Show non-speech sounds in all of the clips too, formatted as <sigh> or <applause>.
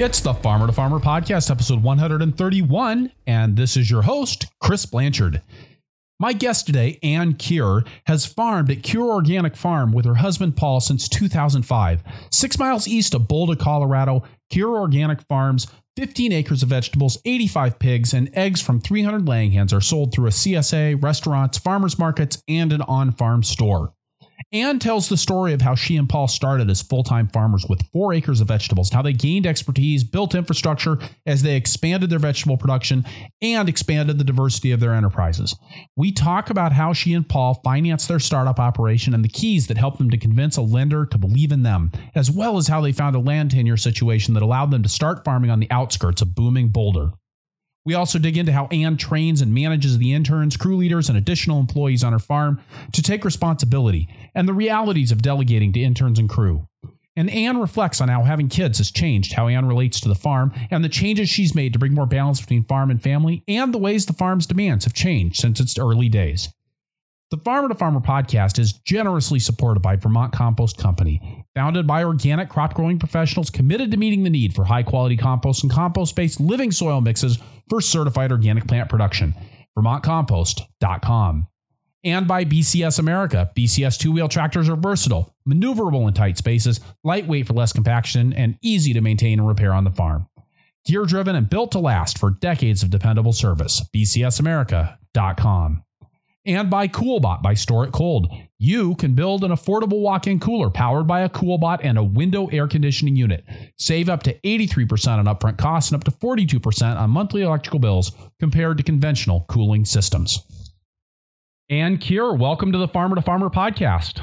It's the Farmer to Farmer podcast, episode 131, and this is your host, Chris Blanchard. My guest today, Ann Cure, has farmed at Cure Organic Farm with her husband Paul since 2005. Six miles east of Boulder, Colorado, Cure Organic Farms 15 acres of vegetables, 85 pigs, and eggs from 300 laying hens are sold through a CSA, restaurants, farmers markets, and an on farm store. Ann tells the story of how she and Paul started as full time farmers with four acres of vegetables, how they gained expertise, built infrastructure as they expanded their vegetable production and expanded the diversity of their enterprises. We talk about how she and Paul financed their startup operation and the keys that helped them to convince a lender to believe in them, as well as how they found a land tenure situation that allowed them to start farming on the outskirts of booming Boulder. We also dig into how Ann trains and manages the interns, crew leaders, and additional employees on her farm to take responsibility and the realities of delegating to interns and crew. And Ann reflects on how having kids has changed how Ann relates to the farm and the changes she's made to bring more balance between farm and family and the ways the farm's demands have changed since its early days. The Farmer to Farmer podcast is generously supported by Vermont Compost Company, founded by organic crop growing professionals committed to meeting the need for high quality compost and compost based living soil mixes for certified organic plant production. VermontCompost.com. And by BCS America. BCS two wheel tractors are versatile, maneuverable in tight spaces, lightweight for less compaction, and easy to maintain and repair on the farm. Gear driven and built to last for decades of dependable service. BCSAmerica.com and by Coolbot by Store It Cold. You can build an affordable walk-in cooler powered by a Coolbot and a window air conditioning unit. Save up to 83% on upfront costs and up to 42% on monthly electrical bills compared to conventional cooling systems. Ann Cure, welcome to the Farmer to Farmer podcast.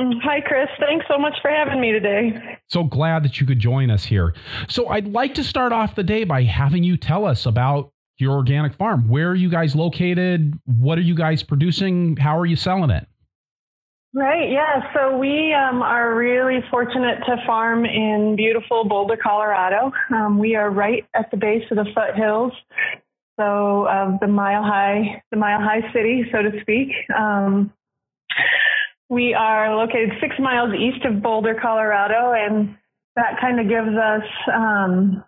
Mm, hi, Chris. Thanks so much for having me today. So glad that you could join us here. So, I'd like to start off the day by having you tell us about your organic farm. Where are you guys located? What are you guys producing? How are you selling it? Right, yeah. So we um, are really fortunate to farm in beautiful Boulder, Colorado. Um, we are right at the base of the foothills, so of the mile high, the mile high city, so to speak. Um, we are located six miles east of Boulder, Colorado, and that kind of gives us um,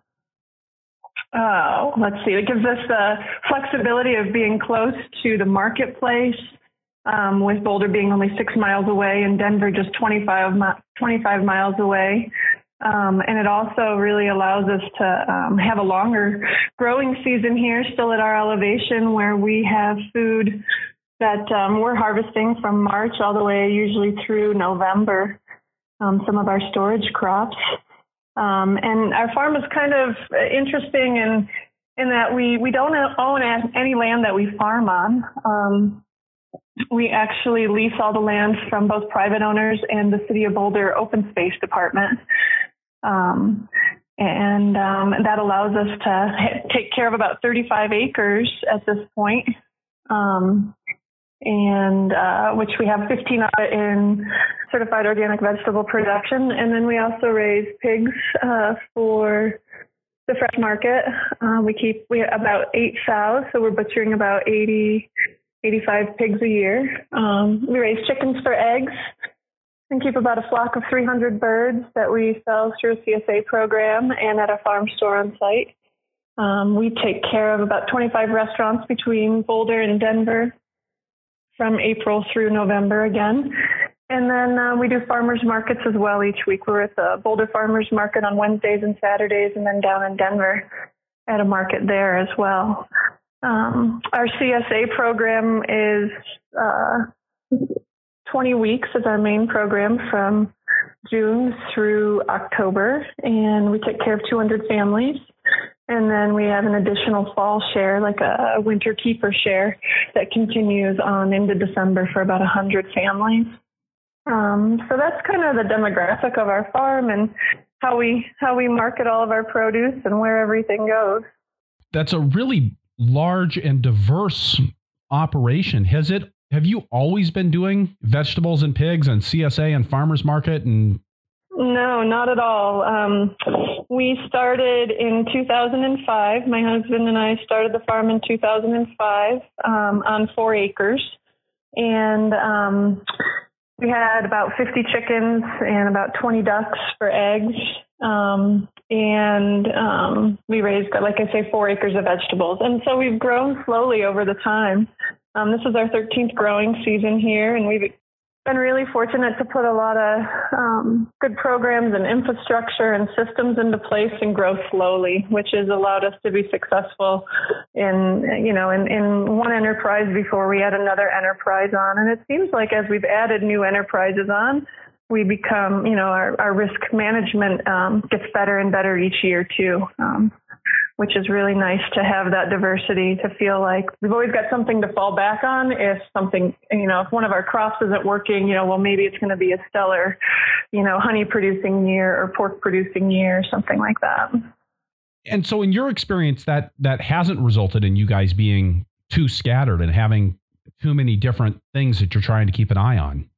uh, let's see, it gives us the flexibility of being close to the marketplace, um, with Boulder being only six miles away and Denver just 25, 25 miles away. Um, and it also really allows us to um, have a longer growing season here, still at our elevation, where we have food that um, we're harvesting from March all the way usually through November. Um, some of our storage crops. Um, and our farm is kind of interesting in in that we we don't own any land that we farm on. We actually lease all the land from both private owners and the City of Boulder Open Space Department. Um, and um, that allows us to take care of about 35 acres at this point. Um, and uh, which we have 15 of it in certified organic vegetable production. And then we also raise pigs uh, for the fresh market. Uh, we keep we have about eight sows, so we're butchering about 80, 85 pigs a year. Um, we raise chickens for eggs and keep about a flock of 300 birds that we sell through a CSA program and at a farm store on site. Um, we take care of about 25 restaurants between Boulder and Denver from April through November again. And then uh, we do farmers markets as well each week. We're at the Boulder Farmers Market on Wednesdays and Saturdays, and then down in Denver at a market there as well. Um, our CSA program is uh, 20 weeks is our main program from June through October, and we take care of 200 families. And then we have an additional fall share, like a, winter keeper share, that continues on into December for about 100 families. Um, so that's kind of the demographic of our farm and how we how we market all of our produce and where everything goes. That's a really large and diverse operation. Has it have you always been doing vegetables and pigs and CSA and farmers market and no, not at all. Um, we started in 2005. My husband and I started the farm in 2005 um, on four acres. And um, we had about 50 chickens and about 20 ducks for eggs. Um, and um, we raised, like I say, four acres of vegetables. And so we've grown slowly over the time. Um, this is our 13th growing season here, and we've been really fortunate to put a lot of um, good programs and infrastructure and systems into place and grow slowly, which has allowed us to be successful in you know in, in one enterprise before we add another enterprise on. And it seems like as we've added new enterprises on, we become you know our, our risk management um, gets better and better each year too. Um, which is really nice to have that diversity to feel like we've always got something to fall back on if something, you know, if one of our crops isn't working, you know, well, maybe it's going to be a stellar, you know, honey producing year or pork producing year or something like that. And so in your experience that that hasn't resulted in you guys being too scattered and having too many different things that you're trying to keep an eye on.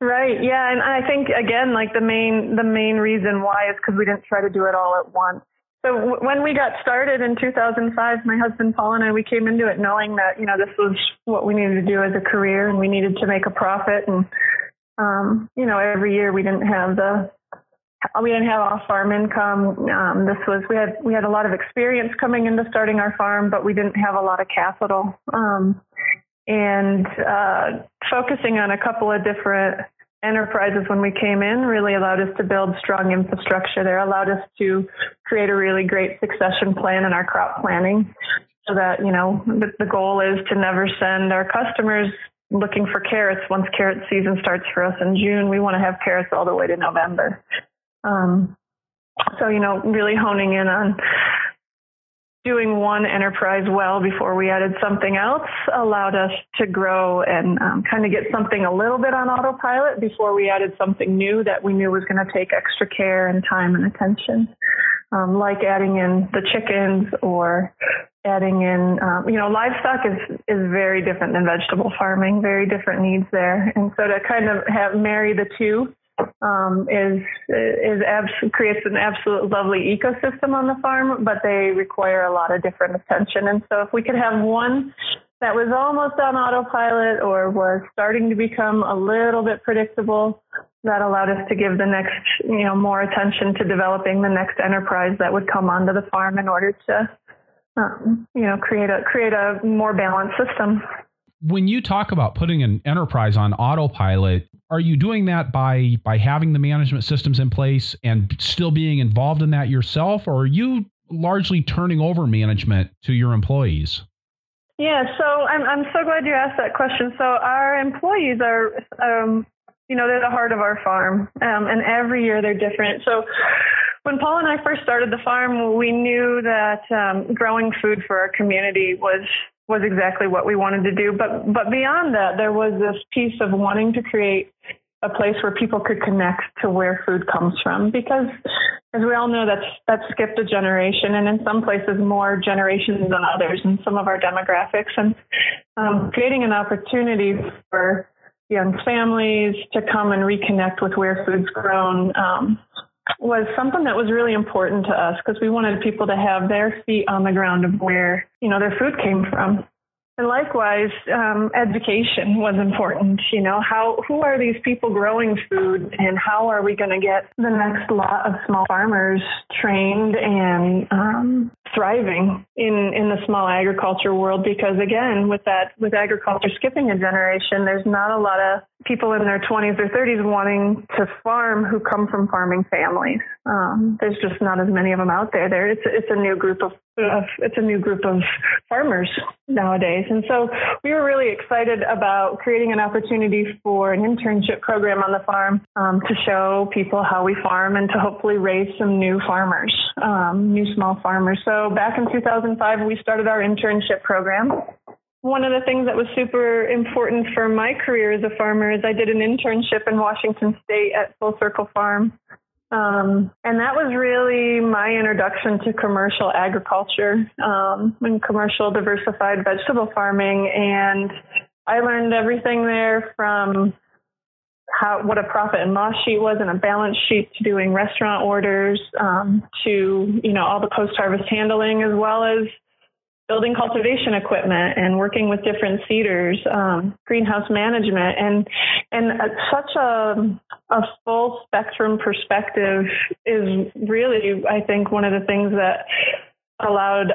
Right. Yeah, and I think again, like the main the main reason why is because we didn't try to do it all at once. So w- when we got started in 2005, my husband Paul and I, we came into it knowing that, you know, this was what we needed to do as a career and we needed to make a profit. And, um, you know, every year we didn't have the, we didn't have off farm income. Um, this was, we had, we had a lot of experience coming into starting our farm, but we didn't have a lot of capital. Um, and, uh, focusing on a couple of different enterprises when we came in really allowed us to build strong infrastructure there, allowed us to create a really great succession plan in our crop planning so that, you know, the, the goal is to never send our customers looking for carrots once carrot season starts for us in June. We want to have carrots all the way to November. Um, so, you know, really honing in on doing one enterprise well before we added something else allowed us to grow and um, kind of get something a little bit on autopilot before we added something new that we knew was going to take extra care and time and attention, um, like adding in the chickens or adding in, um, you know, livestock is is very different than vegetable farming, very different needs there, and so to kind of have marry the two um, is is abs- creates an absolute lovely ecosystem on the farm, but they require a lot of different attention. And so, if we could have one that was almost on autopilot or was starting to become a little bit predictable, that allowed us to give the next, you know, more attention to developing the next enterprise that would come onto the farm in order to, um, you know, create a create a more balanced system when you talk about putting an enterprise on autopilot, are you doing that by by having the management systems in place and still being involved in that yourself, or are you largely turning over management to your employees? Yeah, so I'm I'm so glad you asked that question. So our employees are, um, you know, they're the heart of our farm, um, and every year they're different. So when Paul and I first started the farm, we knew that um, growing food for our community was was exactly what we wanted to do. But but beyond that, there was this piece of wanting to create a place where people could connect to where food comes from because as we all know that's that's skipped a generation and in some places more generations than others in some of our demographics and um, creating an opportunity for young families to come and reconnect with where food's grown um, was something that was really important to us because we wanted people to have their feet on the ground of where you know their food came from and likewise, um, education was important. You know, how who are these people growing food, and how are we going to get the next lot of small farmers trained and um, thriving in in the small agriculture world? Because again, with that with agriculture skipping a generation, there's not a lot of people in their 20s or 30s wanting to farm who come from farming families. Um, there's just not as many of them out there. There, it's it's a new group of, it's a new group of farmers nowadays, and so we were really excited about creating an opportunity for an internship program on the farm um, to show people how we farm and to hopefully raise some new farmers, um, new small farmers. So back in 2005, we started our internship program one of the things that was super important for my career as a farmer is I did an internship in Washington State at Full Circle Farm. Um, and that was really my introduction to commercial agriculture um, and commercial diversified vegetable farming. And I learned everything there from how what a profit and loss sheet was and a balance sheet to doing restaurant orders um, to you know all the post harvest handling as well as building cultivation equipment and working with different seeders, um, greenhouse management, and and such a a full spectrum perspective is really, I think, one of the things that allowed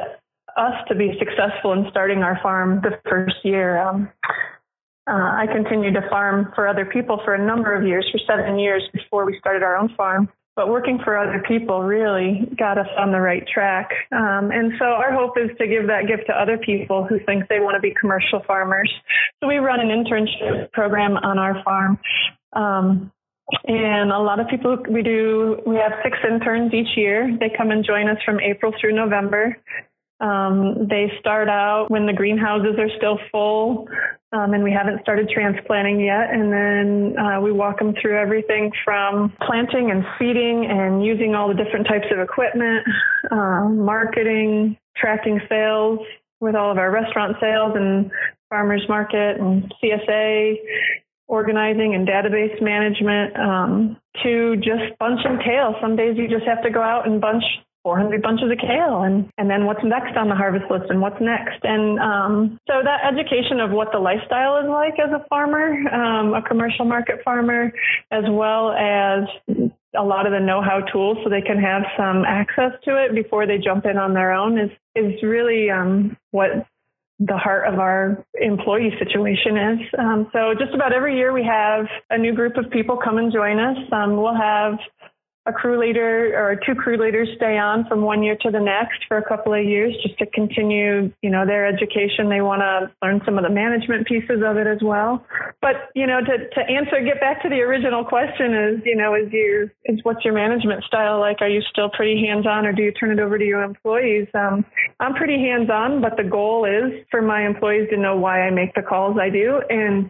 us to be successful in starting our farm the first year. Um, uh, I continued to farm for other people for a number of years, for seven years before we started our own farm. But working for other people really got us on the right track. Um, and so our hope is to give that gift to other people who think they want to be commercial farmers. So we run an internship program on our farm. Um, and a lot of people we do we have six interns each year they come and join us from april through november um, they start out when the greenhouses are still full um, and we haven't started transplanting yet. And then uh, we walk them through everything from planting and seeding and using all the different types of equipment, uh, marketing, tracking sales with all of our restaurant sales and farmers market and CSA organizing and database management um, to just bunching kale. Some days you just have to go out and bunch 400 bunches of kale and, and then what's next on the harvest list and what's next. And um, so that education of what the lifestyle is like as a farmer, um, a commercial market farmer, as well as a lot of the know-how tools so they can have some access to it before they jump in on their own is, is really um, what the heart of our employee situation is. Um, so just about every year we have a new group of people come and join us. Um, we'll have a crew leader or two crew leaders stay on from one year to the next for a couple of years just to continue, you know, their education. They want to learn some of the management pieces of it as well. But, you know, to, to answer, get back to the original question is, you know, is your, is what's your management style like? Are you still pretty hands on or do you turn it over to your employees? Um, I'm pretty hands on, but the goal is for my employees to know why I make the calls I do. And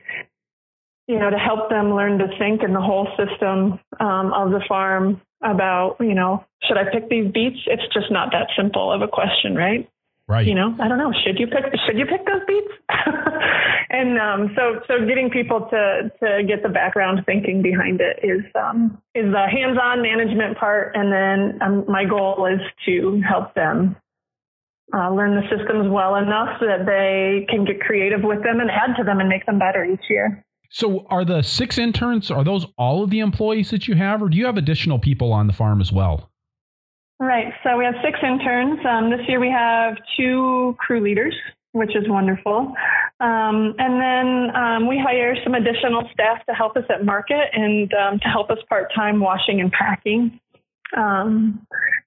you know, to help them learn to think in the whole system um, of the farm about, you know, should I pick these beets? It's just not that simple of a question, right? Right. You know, I don't know. Should you pick? Should you pick those beets? <laughs> and um, so, so getting people to to get the background thinking behind it is um, is the hands-on management part, and then um, my goal is to help them uh, learn the systems well enough so that they can get creative with them and add to them and make them better each year. So, are the six interns are those all of the employees that you have, or do you have additional people on the farm as well? Right. So we have six interns. Um, this year we have two crew leaders, which is wonderful. Um, and then um, we hire some additional staff to help us at market and um, to help us part time washing and packing. Um,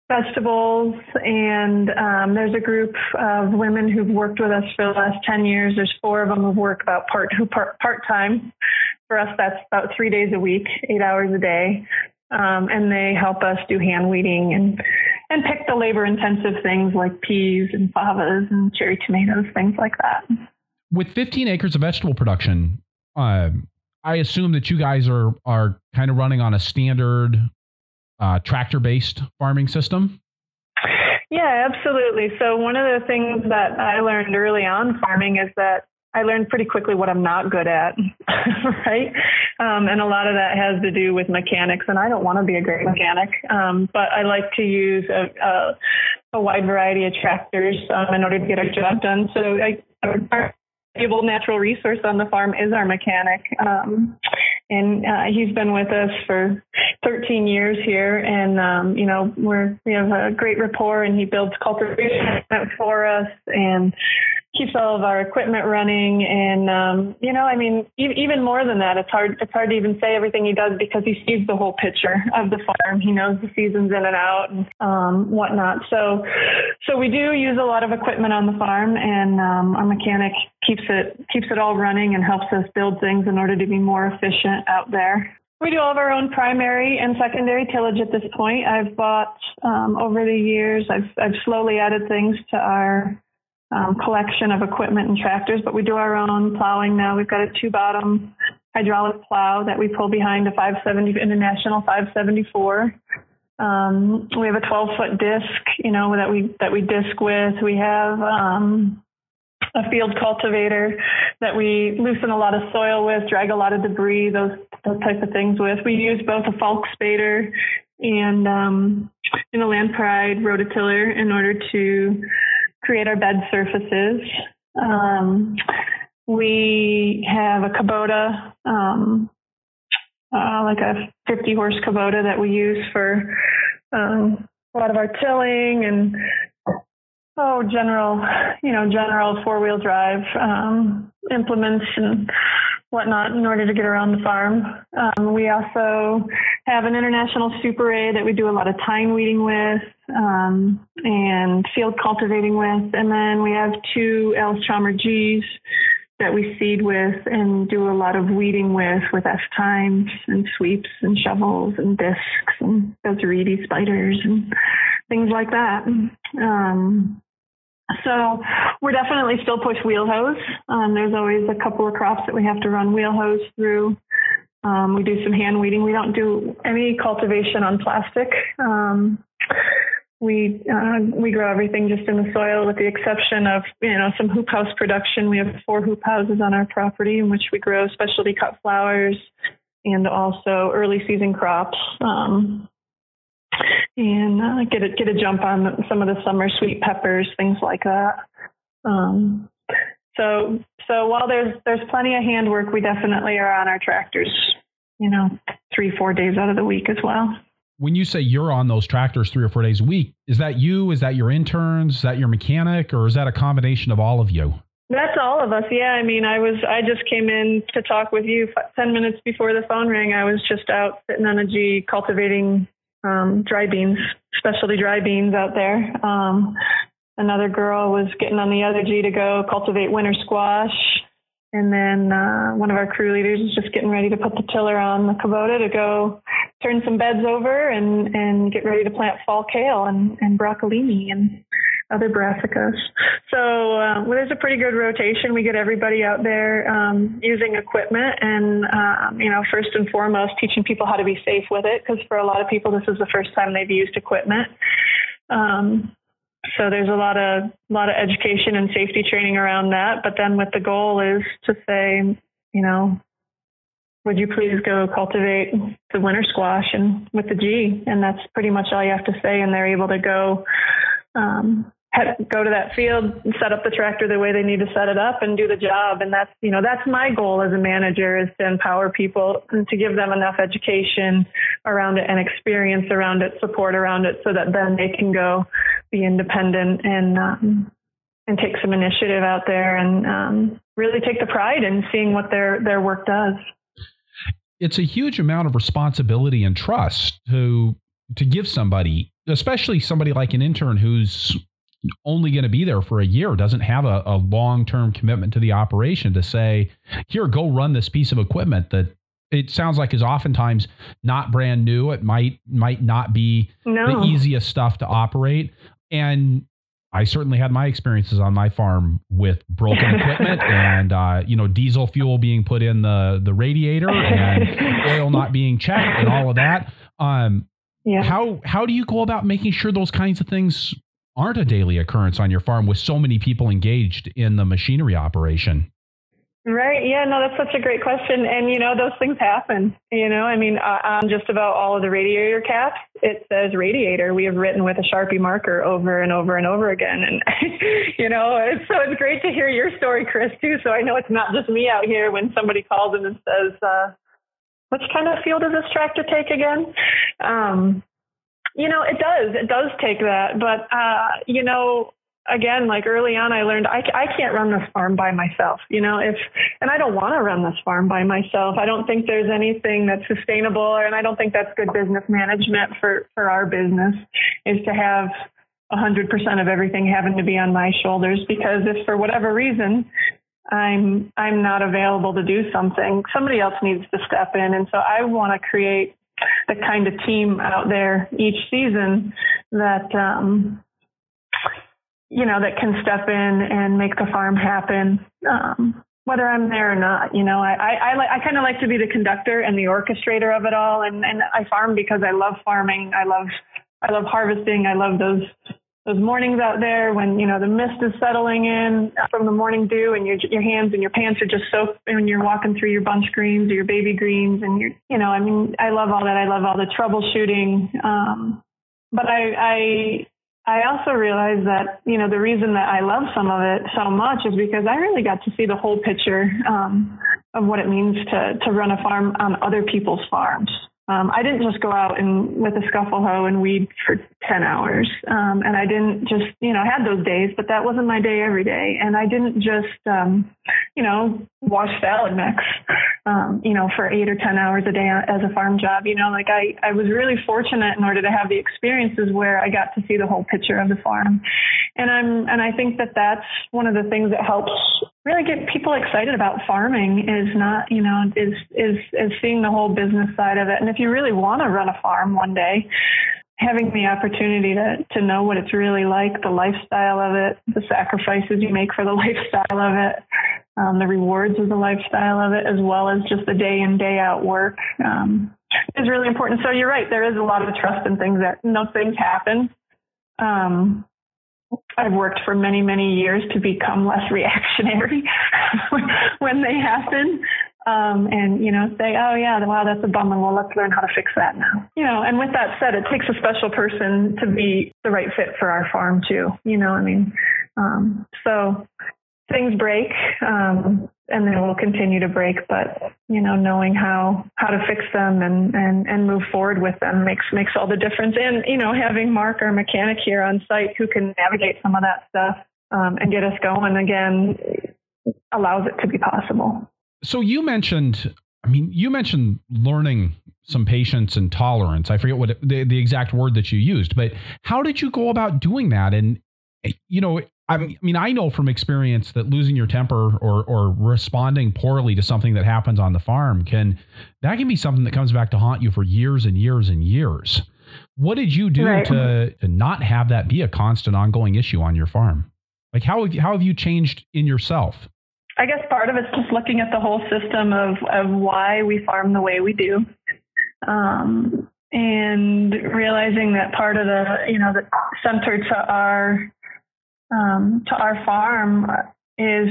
vegetables, and um, there's a group of women who've worked with us for the last 10 years. There's four of them who work about part who part part time. For us, that's about three days a week, eight hours a day, um, and they help us do hand weeding and and pick the labor intensive things like peas and favas and cherry tomatoes, things like that. With 15 acres of vegetable production, uh, I assume that you guys are are kind of running on a standard uh, tractor based farming system? Yeah, absolutely. So, one of the things that I learned early on farming is that I learned pretty quickly what I'm not good at, <laughs> right? Um, and a lot of that has to do with mechanics, and I don't want to be a great mechanic, um, but I like to use a, a, a wide variety of tractors um, in order to get a job done. So, I, our valuable natural resource on the farm is our mechanic. Um, and uh, he's been with us for 13 years here, and um, you know we're we have a great rapport, and he builds cultivation for us, and keeps all of our equipment running and um you know i mean e- even more than that it's hard it's hard to even say everything he does because he sees the whole picture of the farm he knows the seasons in and out and um whatnot so so we do use a lot of equipment on the farm and um our mechanic keeps it keeps it all running and helps us build things in order to be more efficient out there we do all of our own primary and secondary tillage at this point. I've bought um, over the years. I've I've slowly added things to our um, collection of equipment and tractors, but we do our own plowing now. We've got a two bottom hydraulic plow that we pull behind a 570 International 574. Um, we have a 12 foot disc, you know, that we that we disc with. We have um, a field cultivator that we loosen a lot of soil with, drag a lot of debris, those those types of things with. We use both a Falc spader and um, and a Land Pride rototiller in order to create our bed surfaces. Um, we have a Kubota, um, uh, like a 50 horse Kubota that we use for um, a lot of our tilling and oh, general, you know, general four wheel drive um, implements and whatnot in order to get around the farm. Um, we also have an international super A that we do a lot of tine weeding with um, and field cultivating with. And then we have two Allis-Chalmers Gs that we seed with and do a lot of weeding with, with S tines and sweeps and shovels and discs and those reedy spiders and things like that. Um, so we're definitely still push wheel hoes. Um, there's always a couple of crops that we have to run wheel hoes through. Um, we do some hand weeding. We don't do any cultivation on plastic. Um, we uh, we grow everything just in the soil, with the exception of you know some hoop house production. We have four hoop houses on our property in which we grow specialty cut flowers and also early season crops. Um, and uh, get a get a jump on some of the summer sweet peppers, things like that. Um, so so while there's there's plenty of handwork, we definitely are on our tractors, you know, three four days out of the week as well. When you say you're on those tractors three or four days a week, is that you? Is that your interns? Is that your mechanic, or is that a combination of all of you? That's all of us. Yeah, I mean, I was I just came in to talk with you ten minutes before the phone rang. I was just out sitting on a G cultivating um, dry beans, specialty dry beans out there. Um, another girl was getting on the other G to go cultivate winter squash. And then uh, one of our crew leaders is just getting ready to put the tiller on the Kubota to go turn some beds over and, and get ready to plant fall kale and, and broccolini. And other brassicas. So uh, well, there's a pretty good rotation. We get everybody out there um, using equipment, and um, you know, first and foremost, teaching people how to be safe with it, because for a lot of people, this is the first time they've used equipment. Um, so there's a lot of lot of education and safety training around that. But then, with the goal is to say, you know, would you please go cultivate the winter squash and with the G? And that's pretty much all you have to say. And they're able to go um, go to that field set up the tractor the way they need to set it up and do the job. And that's you know that's my goal as a manager is to empower people and to give them enough education around it and experience around it support around it so that then they can go be independent and um, and take some initiative out there and um, really take the pride in seeing what their their work does. It's a huge amount of responsibility and trust to to give somebody especially somebody like an intern who's only going to be there for a year, doesn't have a, a long term commitment to the operation to say, here, go run this piece of equipment that it sounds like is oftentimes not brand new. It might might not be no. the easiest stuff to operate. And I certainly had my experiences on my farm with broken equipment <laughs> and uh, you know diesel fuel being put in the the radiator and oil <laughs> not being checked and all of that. Um, yeah. How how do you go about making sure those kinds of things aren't a daily occurrence on your farm with so many people engaged in the machinery operation? Right. Yeah. No, that's such a great question. And, you know, those things happen. You know, I mean, on just about all of the radiator caps, it says radiator. We have written with a Sharpie marker over and over and over again. And, <laughs> you know, it's, so it's great to hear your story, Chris, too. So I know it's not just me out here when somebody calls in and says, uh, which kind of fuel does this tractor take again? Um, you know, it does. It does take that. But, uh, you know, again, like early on, I learned I, I can't run this farm by myself, you know, if, and I don't want to run this farm by myself. I don't think there's anything that's sustainable and I don't think that's good business management for, for our business is to have a hundred percent of everything having to be on my shoulders because if for whatever reason I'm, I'm not available to do something, somebody else needs to step in. And so I want to create the kind of team out there each season that um, you know that can step in and make the farm happen. Um, whether I'm there or not, you know, I I, I, I kind of like to be the conductor and the orchestrator of it all, and and I farm because I love farming. I love I love harvesting. I love those those mornings out there when you know the mist is settling in from the morning dew and your your hands and your pants are just soaked when you're walking through your bunch greens or your baby greens and you're you know I mean I love all that I love all the troubleshooting um, but I I I also realized that, you know, the reason that I love some of it so much is because I really got to see the whole picture um, of what it means to, to run a farm on other people's farms. Um, I didn't just go out and with a scuffle hoe and weed for 10 hours. Um, and I didn't just, you know, I had those days, but that wasn't my day every day. And I didn't just, um, you know, wash salad mix, um, you know, for eight or 10 hours a day as a farm job. You know, like I, I was really fortunate in order to have the experiences where I got to see the whole picture of the farm. And I'm, and I think that that's one of the things that helps really get people excited about farming is not, you know, is is is seeing the whole business side of it. And if you really want to run a farm one day, having the opportunity to to know what it's really like, the lifestyle of it, the sacrifices you make for the <laughs> lifestyle of it, um, the rewards of the lifestyle of it, as well as just the day in day out work, um, is really important. So you're right, there is a lot of trust in things that know things happen. Um, I've worked for many, many years to become less reactionary <laughs> when they happen. Um, and you know, say, oh yeah, wow, that's a bummer. Well, let's learn how to fix that now. You know, and with that said, it takes a special person to be the right fit for our farm too. You know, I mean, um, so things break. Um, and then we'll continue to break. But you know, knowing how how to fix them and and and move forward with them makes makes all the difference. And you know, having Mark, our mechanic here on site, who can navigate some of that stuff um, and get us going again, allows it to be possible. So you mentioned, I mean, you mentioned learning some patience and tolerance. I forget what it, the, the exact word that you used, but how did you go about doing that? And you know, I mean, I know from experience that losing your temper or or responding poorly to something that happens on the farm can that can be something that comes back to haunt you for years and years and years. What did you do right. to, to not have that be a constant ongoing issue on your farm? Like how have you, how have you changed in yourself? I guess part of it's just looking at the whole system of of why we farm the way we do. Um, and realizing that part of the, you know, the centered to our um, to our farm is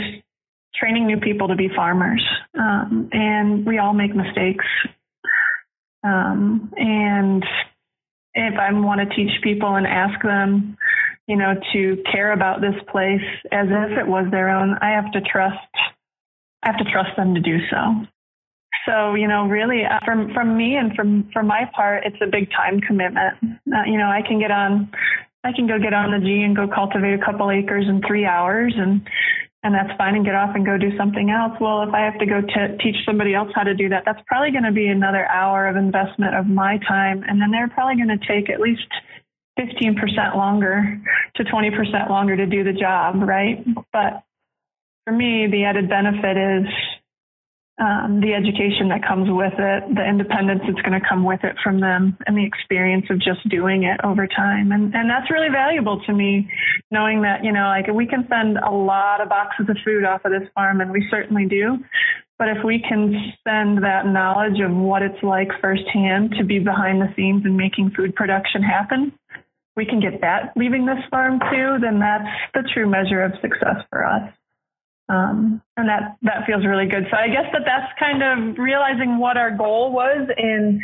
training new people to be farmers. Um, and we all make mistakes. Um, and if I want to teach people and ask them, you know, to care about this place as if it was their own, I have to trust. I have to trust them to do so. So, you know, really, uh, from from me and from from my part, it's a big time commitment. Uh, you know, I can get on I can go get on the G and go cultivate a couple acres in three hours and and that's fine and get off and go do something else. Well, if I have to go t- teach somebody else how to do that, that's probably going to be another hour of investment of my time. And then they're probably going to take at least 15% longer to 20% longer to do the job, right? But for me, the added benefit is um, the education that comes with it, the independence that's going to come with it from them, and the experience of just doing it over time. And and that's really valuable to me, knowing that you know like we can send a lot of boxes of food off of this farm, and we certainly do. But if we can send that knowledge of what it's like firsthand to be behind the scenes and making food production happen, we can get that leaving this farm too, then that's the true measure of success for us. Um, and that that feels really good. So I guess that that's kind of realizing what our goal was in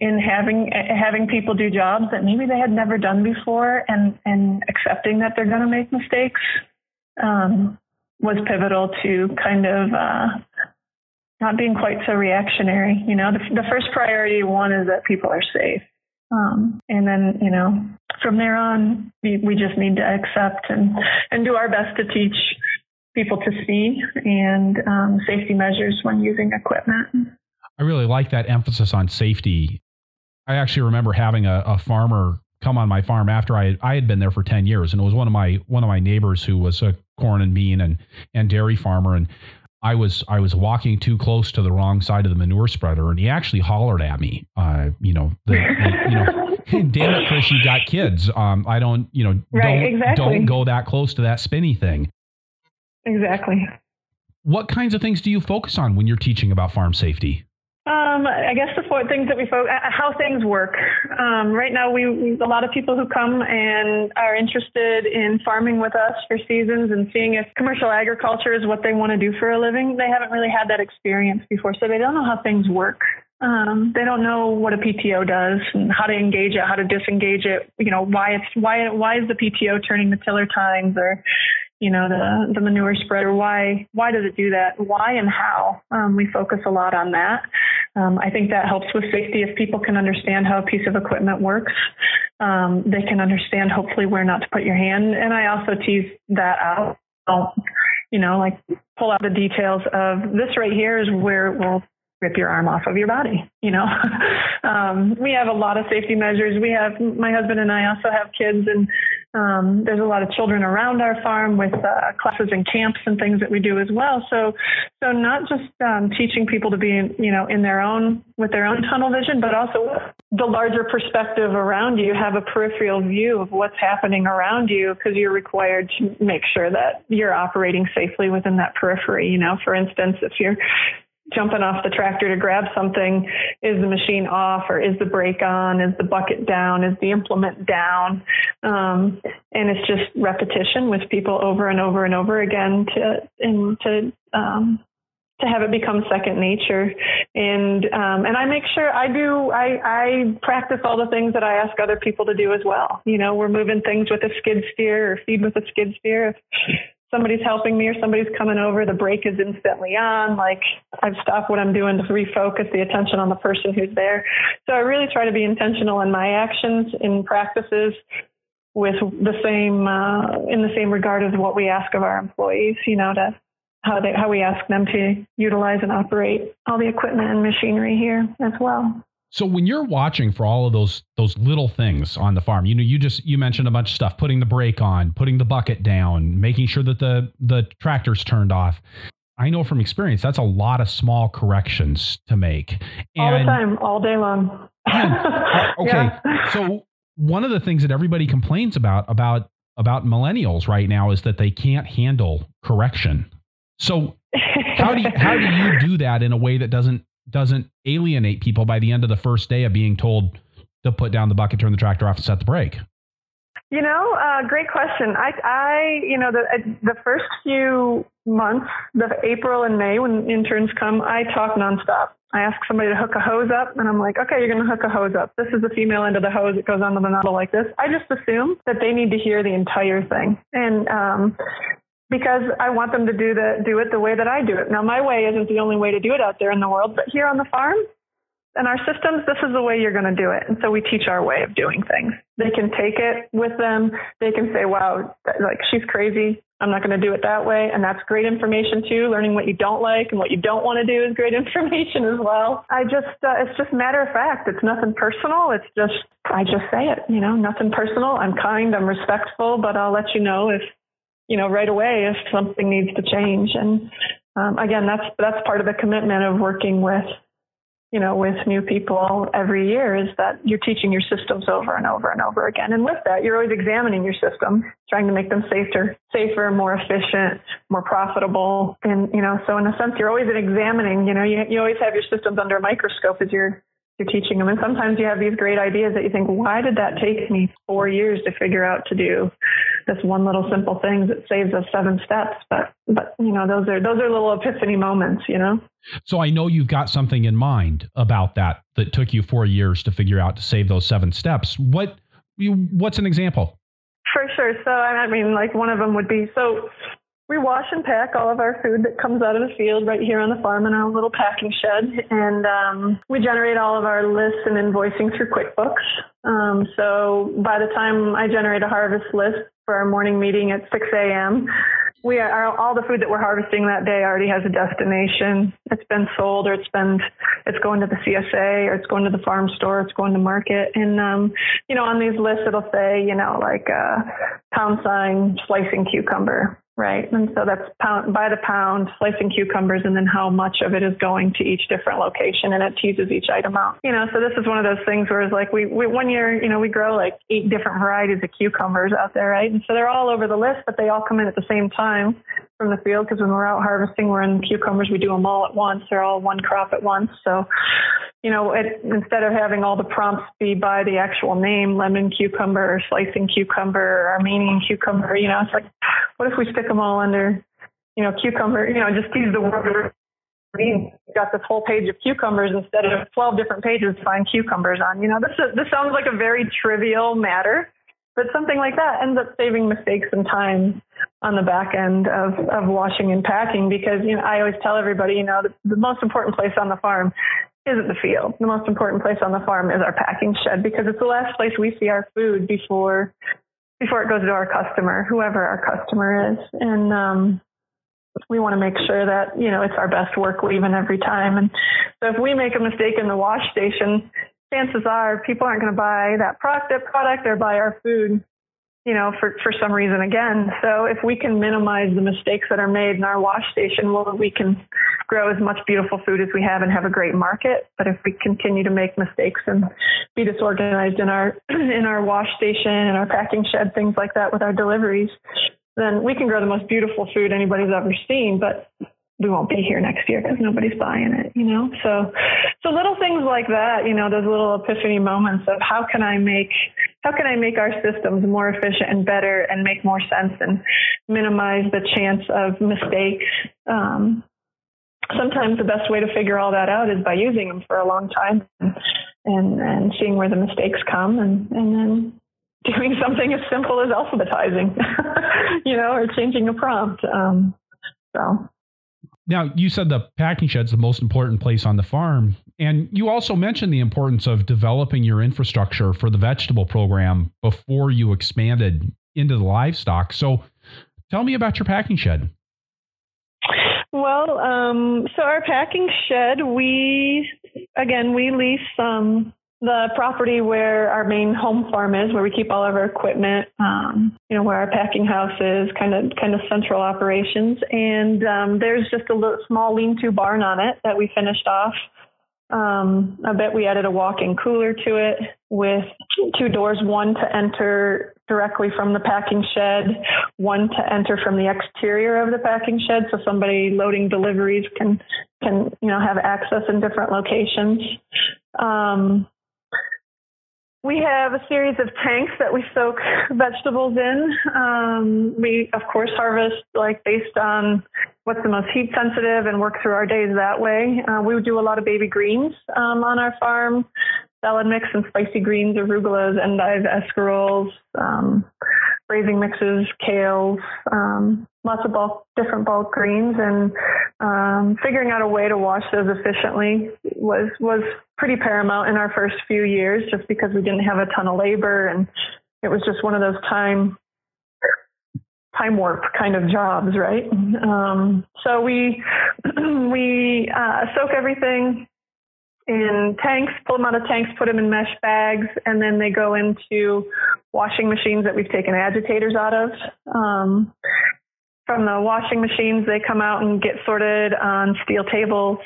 in having having people do jobs that maybe they had never done before, and and accepting that they're going to make mistakes um, was pivotal to kind of uh, not being quite so reactionary. You know, the, the first priority one is that people are safe. Um, and then, you know, from there on, we, we just need to accept and, and do our best to teach people to see and um, safety measures when using equipment. I really like that emphasis on safety. I actually remember having a, a farmer come on my farm after I I had been there for 10 years and it was one of my one of my neighbors who was a corn and bean and and dairy farmer and I was I was walking too close to the wrong side of the manure spreader and he actually hollered at me uh, you know the, the you know <laughs> damn it Chris you got kids um, I don't you know right, don't exactly. don't go that close to that spinny thing Exactly. What kinds of things do you focus on when you're teaching about farm safety? Um, I guess the four things that we focus, uh, how things work. Um, right now, we, we a lot of people who come and are interested in farming with us for seasons and seeing if commercial agriculture is what they want to do for a living. They haven't really had that experience before, so they don't know how things work. Um, they don't know what a PTO does and how to engage it, how to disengage it. You know, why it's why why is the PTO turning the tiller tines or you know the the manure spreader. Why why does it do that? Why and how? Um, we focus a lot on that. Um, i think that helps with safety. If people can understand how a piece of equipment works um, they can understand hopefully where not to put your hand. And i also tease that out. You know like pull out the details of this right here is where it will rip your arm off of your body. You know, <laughs> um, we have a lot of safety measures. We have my husband and I also have kids, and um, there's a lot of children around our farm with uh, classes and camps and things that we do as well. So, so not just um, teaching people to be, you know, in their own with their own tunnel vision, but also the larger perspective around you. Have a peripheral view of what's happening around you because you're required to make sure that you're operating safely within that periphery. You know, for instance, if you're jumping off the tractor to grab something. Is the machine off or is the brake on? Is the bucket down? Is the implement down? Um, and it's just repetition with people over and over and over again to and to um, to have it become second nature. And um, and I make sure I do I, I practice all the things that I ask other people to do as well. You know we're moving things with a skid steer or feed with a skid steer somebody's helping me or somebody's coming over, the brake is instantly on. Like I've stopped what I'm doing to refocus the attention on the person who's there. So I really try to be intentional in my actions, in practices, with the same uh, in the same regard as what we ask of our employees. You know, to how they how we ask them to utilize and operate all the equipment and machinery here as well. So when you're watching for all of those those little things on the farm, you know, you just you mentioned a bunch of stuff, putting the brake on, putting the bucket down, making sure that the the tractor's turned off. I know from experience that's a lot of small corrections to make. And, all the time, all day long. <clears throat> and, <laughs> okay, yeah. so one of the things that everybody complains about about about millennials right now is that they can't handle correction. So how do you, how do you do that in a way that doesn't doesn't alienate people by the end of the first day of being told to put down the bucket, turn the tractor off, and set the brake? You know, uh, great question. I, I, you know, the uh, the first few months, the April and May when interns come, I talk nonstop. I ask somebody to hook a hose up, and I'm like, okay, you're going to hook a hose up. This is the female end of the hose. It goes onto the nozzle like this. I just assume that they need to hear the entire thing, and um, because I want them to do the do it the way that I do it. Now my way isn't the only way to do it out there in the world, but here on the farm and our systems, this is the way you're going to do it. And so we teach our way of doing things. They can take it with them. They can say, "Wow, like she's crazy. I'm not going to do it that way." And that's great information too. Learning what you don't like and what you don't want to do is great <laughs> information as well. I just uh, it's just matter of fact. It's nothing personal. It's just I just say it, you know, nothing personal. I'm kind, I'm respectful, but I'll let you know if you know, right away if something needs to change. And um, again, that's that's part of the commitment of working with, you know, with new people every year is that you're teaching your systems over and over and over again. And with that, you're always examining your system, trying to make them safer, safer, more efficient, more profitable. And you know, so in a sense, you're always examining. You know, you you always have your systems under a microscope as you're you're teaching them. And sometimes you have these great ideas that you think, why did that take me four years to figure out to do this one little simple thing that saves us seven steps? But, but, you know, those are, those are little epiphany moments, you know? So I know you've got something in mind about that that took you four years to figure out to save those seven steps. What, you what's an example? For sure. So, I mean, like one of them would be, so we wash and pack all of our food that comes out of the field right here on the farm in our little packing shed. And um, we generate all of our lists and invoicing through QuickBooks. Um, so by the time I generate a harvest list for our morning meeting at 6 a.m., we are all the food that we're harvesting that day already has a destination. It's been sold or it's been it's going to the CSA or it's going to the farm store, it's going to market. And um, you know, on these lists it'll say, you know, like uh pound sign slicing cucumber Right. And so that's pound by the pound, slicing cucumbers, and then how much of it is going to each different location, and it teases each item out. You know, so this is one of those things where it's like we, we one year, you know, we grow like eight different varieties of cucumbers out there, right? And so they're all over the list, but they all come in at the same time from the field because when we're out harvesting, we're in cucumbers, we do them all at once. They're all one crop at once. So, you know, it, instead of having all the prompts be by the actual name, lemon cucumber, slicing cucumber, Armenian cucumber, you know, it's like, what if we stick them all under, you know, cucumber, you know, just use the word we got this whole page of cucumbers instead of 12 different pages to find cucumbers on. You know, this is, this sounds like a very trivial matter, but something like that ends up saving mistakes and time on the back end of, of washing and packing because, you know, I always tell everybody, you know, the, the most important place on the farm isn't the field. The most important place on the farm is our packing shed because it's the last place we see our food before before it goes to our customer, whoever our customer is. And um we want to make sure that, you know, it's our best work leaving every time. And so if we make a mistake in the wash station, chances are people aren't going to buy that product, that product or buy our food, you know, for, for some reason again. So if we can minimize the mistakes that are made in our wash station, well, we can grow as much beautiful food as we have and have a great market. But if we continue to make mistakes and be disorganized in our, <clears throat> in our wash station and our packing shed, things like that with our deliveries, then we can grow the most beautiful food anybody's ever seen. But we won't be here next year because nobody's buying it, you know? So, so little things like that, you know, those little epiphany moments of how can I make, how can I make our systems more efficient and better and make more sense and minimize the chance of mistakes. Um, sometimes the best way to figure all that out is by using them for a long time and, and, seeing where the mistakes come and, and then doing <laughs> something as simple as alphabetizing, <laughs> you know, or changing a prompt. Um, so now, you said the packing shed's the most important place on the farm. And you also mentioned the importance of developing your infrastructure for the vegetable program before you expanded into the livestock. So tell me about your packing shed. Well, um, so our packing shed, we, again, we lease um, the property where our main home farm is, where we keep all of our equipment, um, you know, where our packing house is, kind of kind of central operations. And um, there's just a little, small lean-to barn on it that we finished off. Um, I bet we added a walk-in cooler to it with two doors, one to enter directly from the packing shed, one to enter from the exterior of the packing shed, so somebody loading deliveries can can you know have access in different locations. Um, we have a series of tanks that we soak <laughs> vegetables in. Um, we, of course, harvest like based on what's the most heat sensitive and work through our days that way. Uh, we do a lot of baby greens um, on our farm, salad mix and spicy greens, arugulas, endive, escaroles, um, braising mixes, kales, um, lots of bulk, different bulk greens, and um, figuring out a way to wash those efficiently was was pretty paramount in our first few years, just because we didn't have a ton of labor, and it was just one of those time time warp kind of jobs, right? Um, so we <clears throat> we uh, soak everything in tanks, pull them out of tanks, put them in mesh bags, and then they go into washing machines that we've taken agitators out of. Um, from the washing machines, they come out and get sorted on steel tables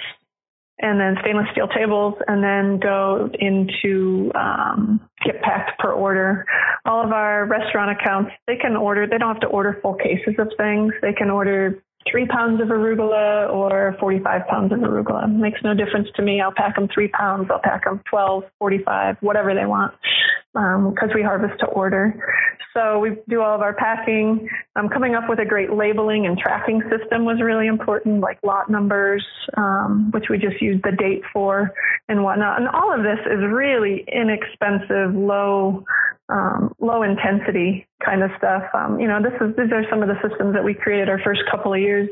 and then stainless steel tables and then go into um, get packed per order. All of our restaurant accounts, they can order, they don't have to order full cases of things. They can order three pounds of arugula or 45 pounds of arugula. It makes no difference to me. I'll pack them three pounds, I'll pack them 12, 45, whatever they want, because um, we harvest to order. So we do all of our packing. Um, coming up with a great labeling and tracking system was really important, like lot numbers, um, which we just use the date for and whatnot. And all of this is really inexpensive, low um, low intensity kind of stuff. Um, you know, this is these are some of the systems that we created our first couple of years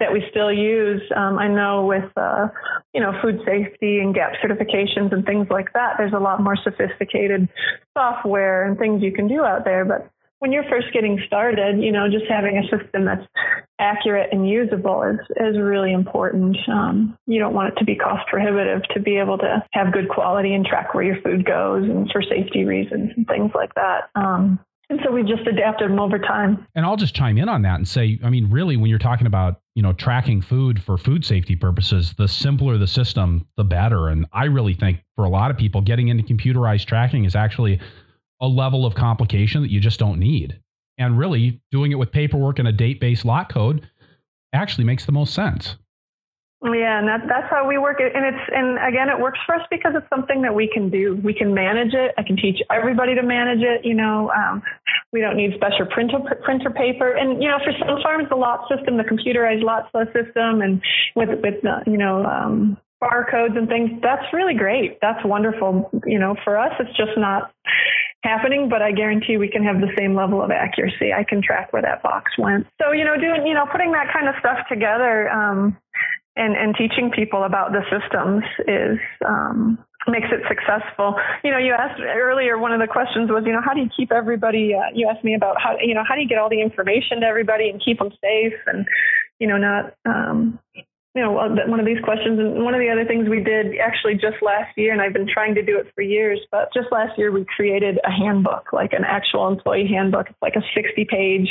that we still use. Um, I know with uh, you know food safety and GAP certifications and things like that, there's a lot more sophisticated software and things you can do out there. But when you're first getting started, you know, just having a system that's accurate and usable is, is really important. Um, you don't want it to be cost prohibitive to be able to have good quality and track where your food goes and for safety reasons and things like that. Um, and so we've just adapted them over time. And I'll just chime in on that and say, I mean, really, when you're talking about you know tracking food for food safety purposes, the simpler the system, the better. And I really think for a lot of people, getting into computerized tracking is actually a level of complication that you just don't need. And really, doing it with paperwork and a date based lot code actually makes the most sense. Yeah, and that, that's how we work it. And it's, and again, it works for us because it's something that we can do. We can manage it. I can teach everybody to manage it. You know, um, we don't need special printer, printer paper. And, you know, for some farms, the lot system, the computerized lot system and with, with, uh, you know, um, barcodes and things, that's really great. That's wonderful. You know, for us, it's just not happening, but I guarantee we can have the same level of accuracy. I can track where that box went. So, you know, doing, you know, putting that kind of stuff together, um, and, and teaching people about the systems is um, makes it successful. You know, you asked earlier. One of the questions was, you know, how do you keep everybody? Uh, you asked me about how, you know, how do you get all the information to everybody and keep them safe and, you know, not. Um, you know, one of these questions, and one of the other things we did actually just last year, and I've been trying to do it for years, but just last year we created a handbook, like an actual employee handbook. It's like a 60 page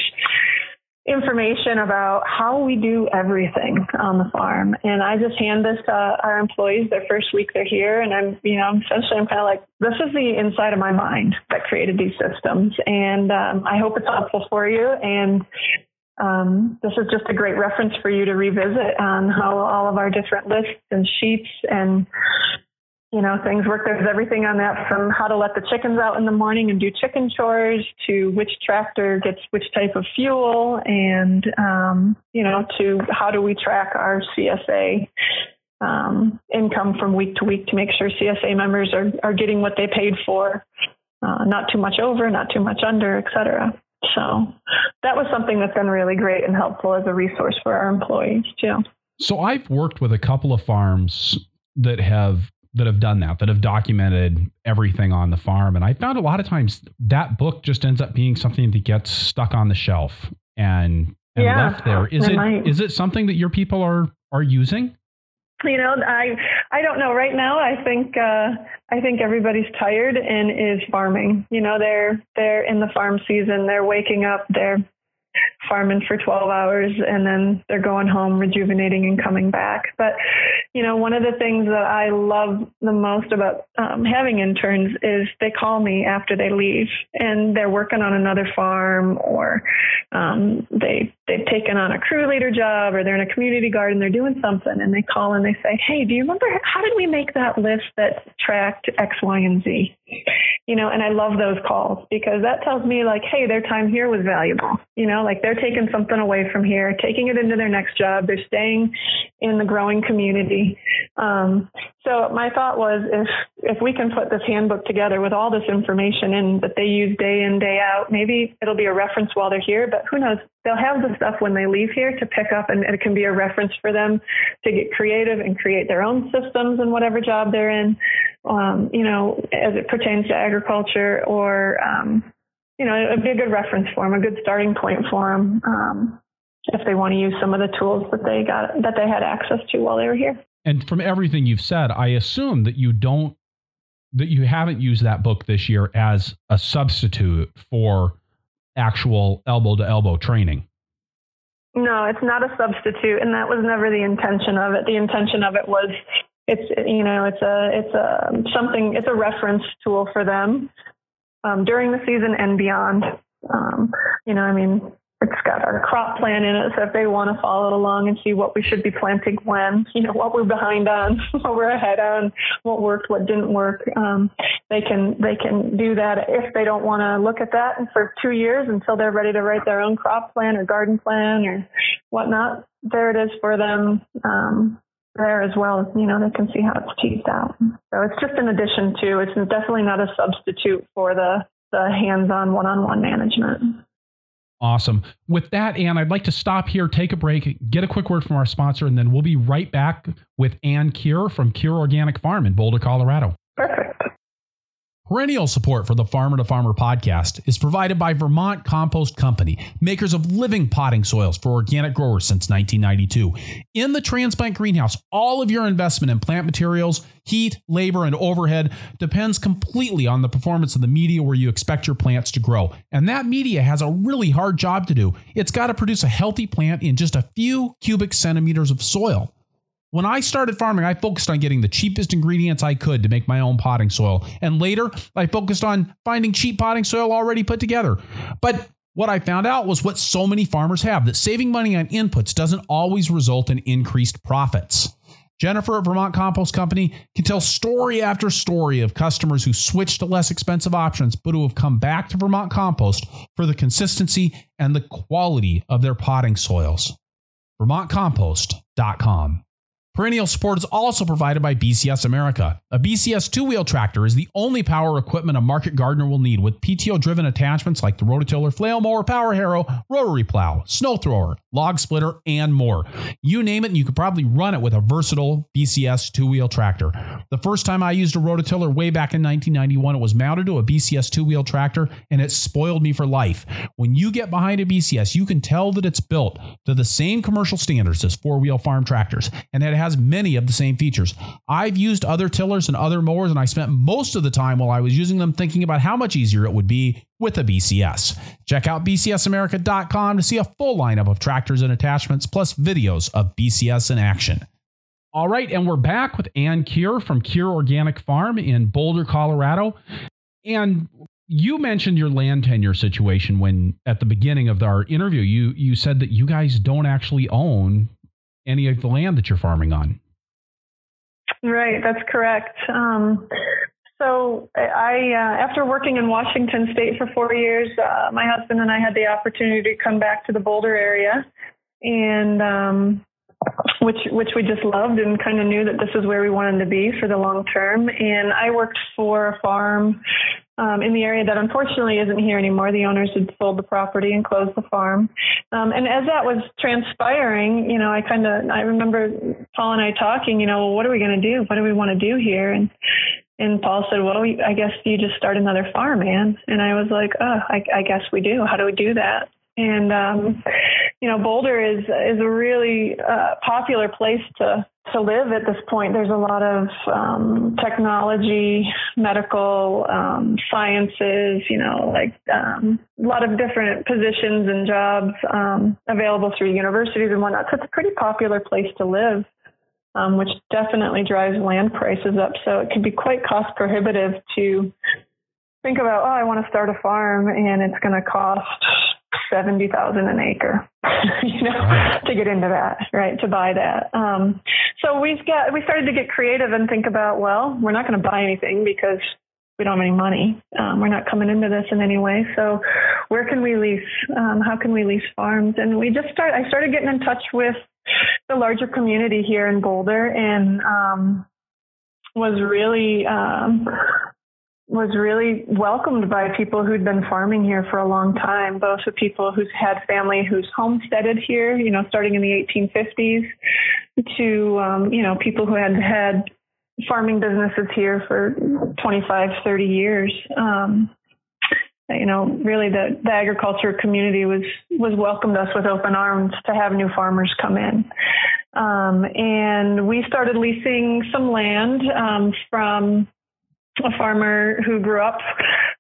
information about how we do everything on the farm. And I just hand this to our employees their first week they're here. And I'm, you know, essentially I'm kind of like, this is the inside of my mind that created these systems. And um, I hope it's helpful for you. And um, this is just a great reference for you to revisit on how all of our different lists and sheets and you know, things work. There's everything on that from how to let the chickens out in the morning and do chicken chores to which tractor gets which type of fuel and, um, you know, to how do we track our CSA um, income from week to week to make sure CSA members are, are getting what they paid for, uh, not too much over, not too much under, et cetera. So that was something that's been really great and helpful as a resource for our employees too. So I've worked with a couple of farms that have that have done that, that have documented everything on the farm. And I found a lot of times that book just ends up being something that gets stuck on the shelf and, and yeah, left there. Is it, it is it something that your people are are using? You know, I I don't know. Right now, I think uh, I think everybody's tired and is farming. You know, they're they're in the farm season. They're waking up. They're farming for 12 hours and then they're going home rejuvenating and coming back. But you know one of the things that i love the most about um, having interns is they call me after they leave and they're working on another farm or um, they they've taken on a crew leader job or they're in a community garden they're doing something and they call and they say hey do you remember how did we make that list that tracked x y and z? You know and i love those calls because that tells me like hey their time here was valuable. You know like they're taking something away from here taking it into their next job. They're staying in the growing community. Um, so my thought was if if we can put this handbook together with all this information in that they use day in day out maybe it'll be a reference while they're here but who knows? They'll have the stuff when they leave here to pick up and it can be a reference for them to get creative and create their own systems in whatever job they're in um, you know as it pertains to agriculture or um, you know it'd be a good reference for them a good starting point for them um, if they want to use some of the tools that they got that they had access to while they were here and from everything you've said, I assume that you don't that you haven't used that book this year as a substitute for actual elbow to elbow training. No, it's not a substitute, and that was never the intention of it. The intention of it was it's you know it's a it's a something it's a reference tool for them um, during the season and beyond. Um, you know, I mean, it's got our crop plan in it, so if they want to follow it along and see what we should be planting when, you know, what we're behind on, <laughs> what we're ahead on, what worked, what didn't work, um, they can they can do that. If they don't want to look at that for two years until they're ready to write their own crop plan or garden plan or whatnot, there it is for them. Um, there as well, you know, they can see how it's teased out. So it's just an addition to. It's definitely not a substitute for the the hands-on one-on-one management. Awesome. With that, Ann, I'd like to stop here, take a break, get a quick word from our sponsor, and then we'll be right back with Ann Cure from Cure Organic Farm in Boulder, Colorado. Perfect. Perennial support for the Farmer to Farmer podcast is provided by Vermont Compost Company, makers of living potting soils for organic growers since 1992. In the transplant greenhouse, all of your investment in plant materials, heat, labor, and overhead depends completely on the performance of the media where you expect your plants to grow. And that media has a really hard job to do. It's got to produce a healthy plant in just a few cubic centimeters of soil. When I started farming, I focused on getting the cheapest ingredients I could to make my own potting soil. And later, I focused on finding cheap potting soil already put together. But what I found out was what so many farmers have that saving money on inputs doesn't always result in increased profits. Jennifer at Vermont Compost Company can tell story after story of customers who switched to less expensive options, but who have come back to Vermont Compost for the consistency and the quality of their potting soils. VermontCompost.com. Perennial support is also provided by BCS America. A BCS two wheel tractor is the only power equipment a market gardener will need with PTO driven attachments like the rototiller, flail mower, power harrow, rotary plow, snow thrower, log splitter, and more. You name it, and you could probably run it with a versatile BCS two wheel tractor. The first time I used a rototiller way back in 1991, it was mounted to a BCS two wheel tractor, and it spoiled me for life. When you get behind a BCS, you can tell that it's built to the same commercial standards as four wheel farm tractors, and it has many of the same features. I've used other tillers and other mowers, and I spent most of the time while I was using them thinking about how much easier it would be with a BCS. Check out bcsamerica.com to see a full lineup of tractors and attachments, plus videos of BCS in action. All right, and we're back with Ann Cure from Cure Organic Farm in Boulder, Colorado. And you mentioned your land tenure situation when at the beginning of our interview you you said that you guys don't actually own any of the land that you're farming on. Right, that's correct. Um, so I, uh, after working in Washington State for four years, uh, my husband and I had the opportunity to come back to the Boulder area, and um, which which we just loved and kind of knew that this is where we wanted to be for the long term. And I worked for a farm um, in the area that unfortunately isn't here anymore. The owners had sold the property and closed the farm. Um, and as that was transpiring, you know, I kind of I remember Paul and I talking. You know, well, what are we going to do? What do we want to do here? And and Paul said, "Well, we, I guess you just start another farm, man." And I was like, "Oh, I, I guess we do. How do we do that?" And um, you know, Boulder is is a really uh, popular place to to live at this point. There's a lot of um, technology, medical um, sciences, you know, like um, a lot of different positions and jobs um, available through universities and whatnot. So it's a pretty popular place to live. Um, which definitely drives land prices up. So it can be quite cost prohibitive to think about, oh, I want to start a farm and it's going to cost seventy thousand an acre, <laughs> you know, right. to get into that, right? To buy that. Um, so we've got we started to get creative and think about, well, we're not going to buy anything because we don't have any money. Um, we're not coming into this in any way. So where can we lease? Um, how can we lease farms? And we just start. I started getting in touch with the larger community here in Boulder and um, was really um, was really welcomed by people who'd been farming here for a long time, both the people who's had family who's homesteaded here, you know, starting in the 1850s, to, um, you know, people who had had farming businesses here for 25, 30 years. Um, you know, really the, the agriculture community was, was welcomed us with open arms to have new farmers come in. Um, and we started leasing some land um, from a farmer who grew up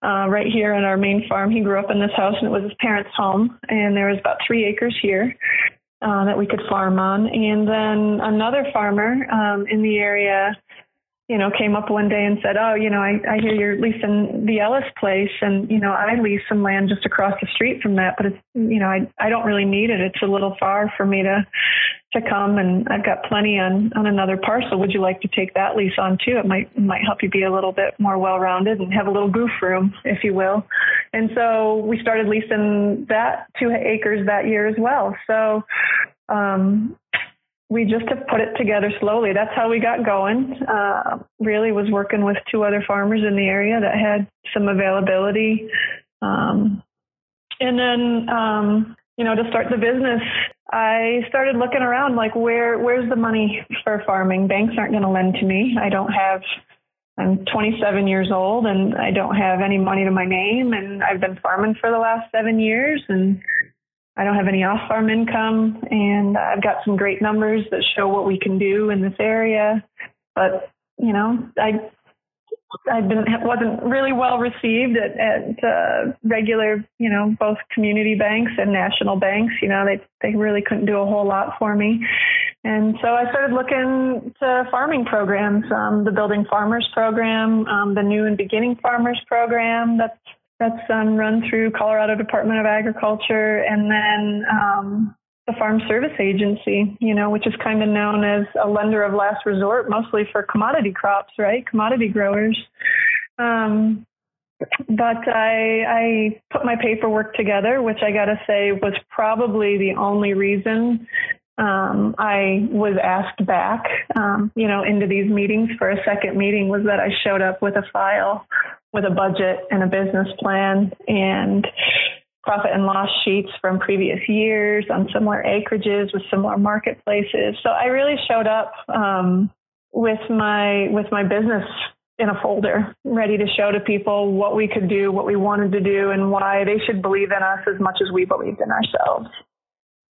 uh, right here on our main farm. He grew up in this house, and it was his parents' home. And there was about three acres here uh, that we could farm on. And then another farmer um, in the area, you know, came up one day and said, "Oh, you know, I, I hear you're leasing the Ellis place, and you know, I lease some land just across the street from that, but it's, you know, I I don't really need it. It's a little far for me to to come and I've got plenty on, on another parcel. Would you like to take that lease on too? It might, might help you be a little bit more well rounded and have a little goof room, if you will. And so we started leasing that two acres that year as well. So, um, we just have put it together slowly. That's how we got going. Uh, really was working with two other farmers in the area that had some availability. Um, and then, um, you know, to start the business, I started looking around like where where's the money for farming? Banks aren't going to lend to me. I don't have I'm 27 years old and I don't have any money to my name and I've been farming for the last 7 years and I don't have any off farm income and I've got some great numbers that show what we can do in this area. But, you know, I I been wasn't really well received at, at uh, regular, you know, both community banks and national banks. You know, they they really couldn't do a whole lot for me, and so I started looking to farming programs, um, the Building Farmers program, um, the New and Beginning Farmers program. That's that's um, run through Colorado Department of Agriculture, and then um, the Farm Service Agency, you know, which is kind of known as a lender of last resort, mostly for commodity crops, right? Commodity growers. Um, but I, I put my paperwork together, which I got to say was probably the only reason um, I was asked back, um, you know, into these meetings for a second meeting was that I showed up with a file with a budget and a business plan and profit and loss sheets from previous years on similar acreages with similar marketplaces. So I really showed up um, with my with my business in a folder, ready to show to people what we could do, what we wanted to do, and why they should believe in us as much as we believed in ourselves.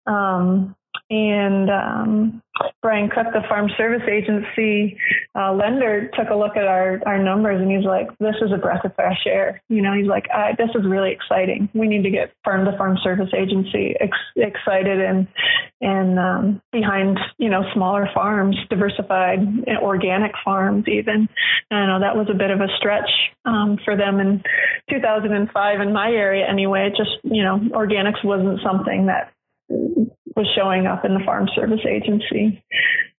Um, and um, Brian Cook, the Farm Service Agency uh, lender, took a look at our, our numbers and he's like, "This is a breath of fresh air." You know, he's like, "This is really exciting. We need to get Farm the Farm Service Agency ex- excited and and um, behind you know smaller farms, diversified organic farms even." And I know that was a bit of a stretch um, for them in 2005 in my area anyway. It just you know organics wasn't something that was showing up in the Farm Service Agency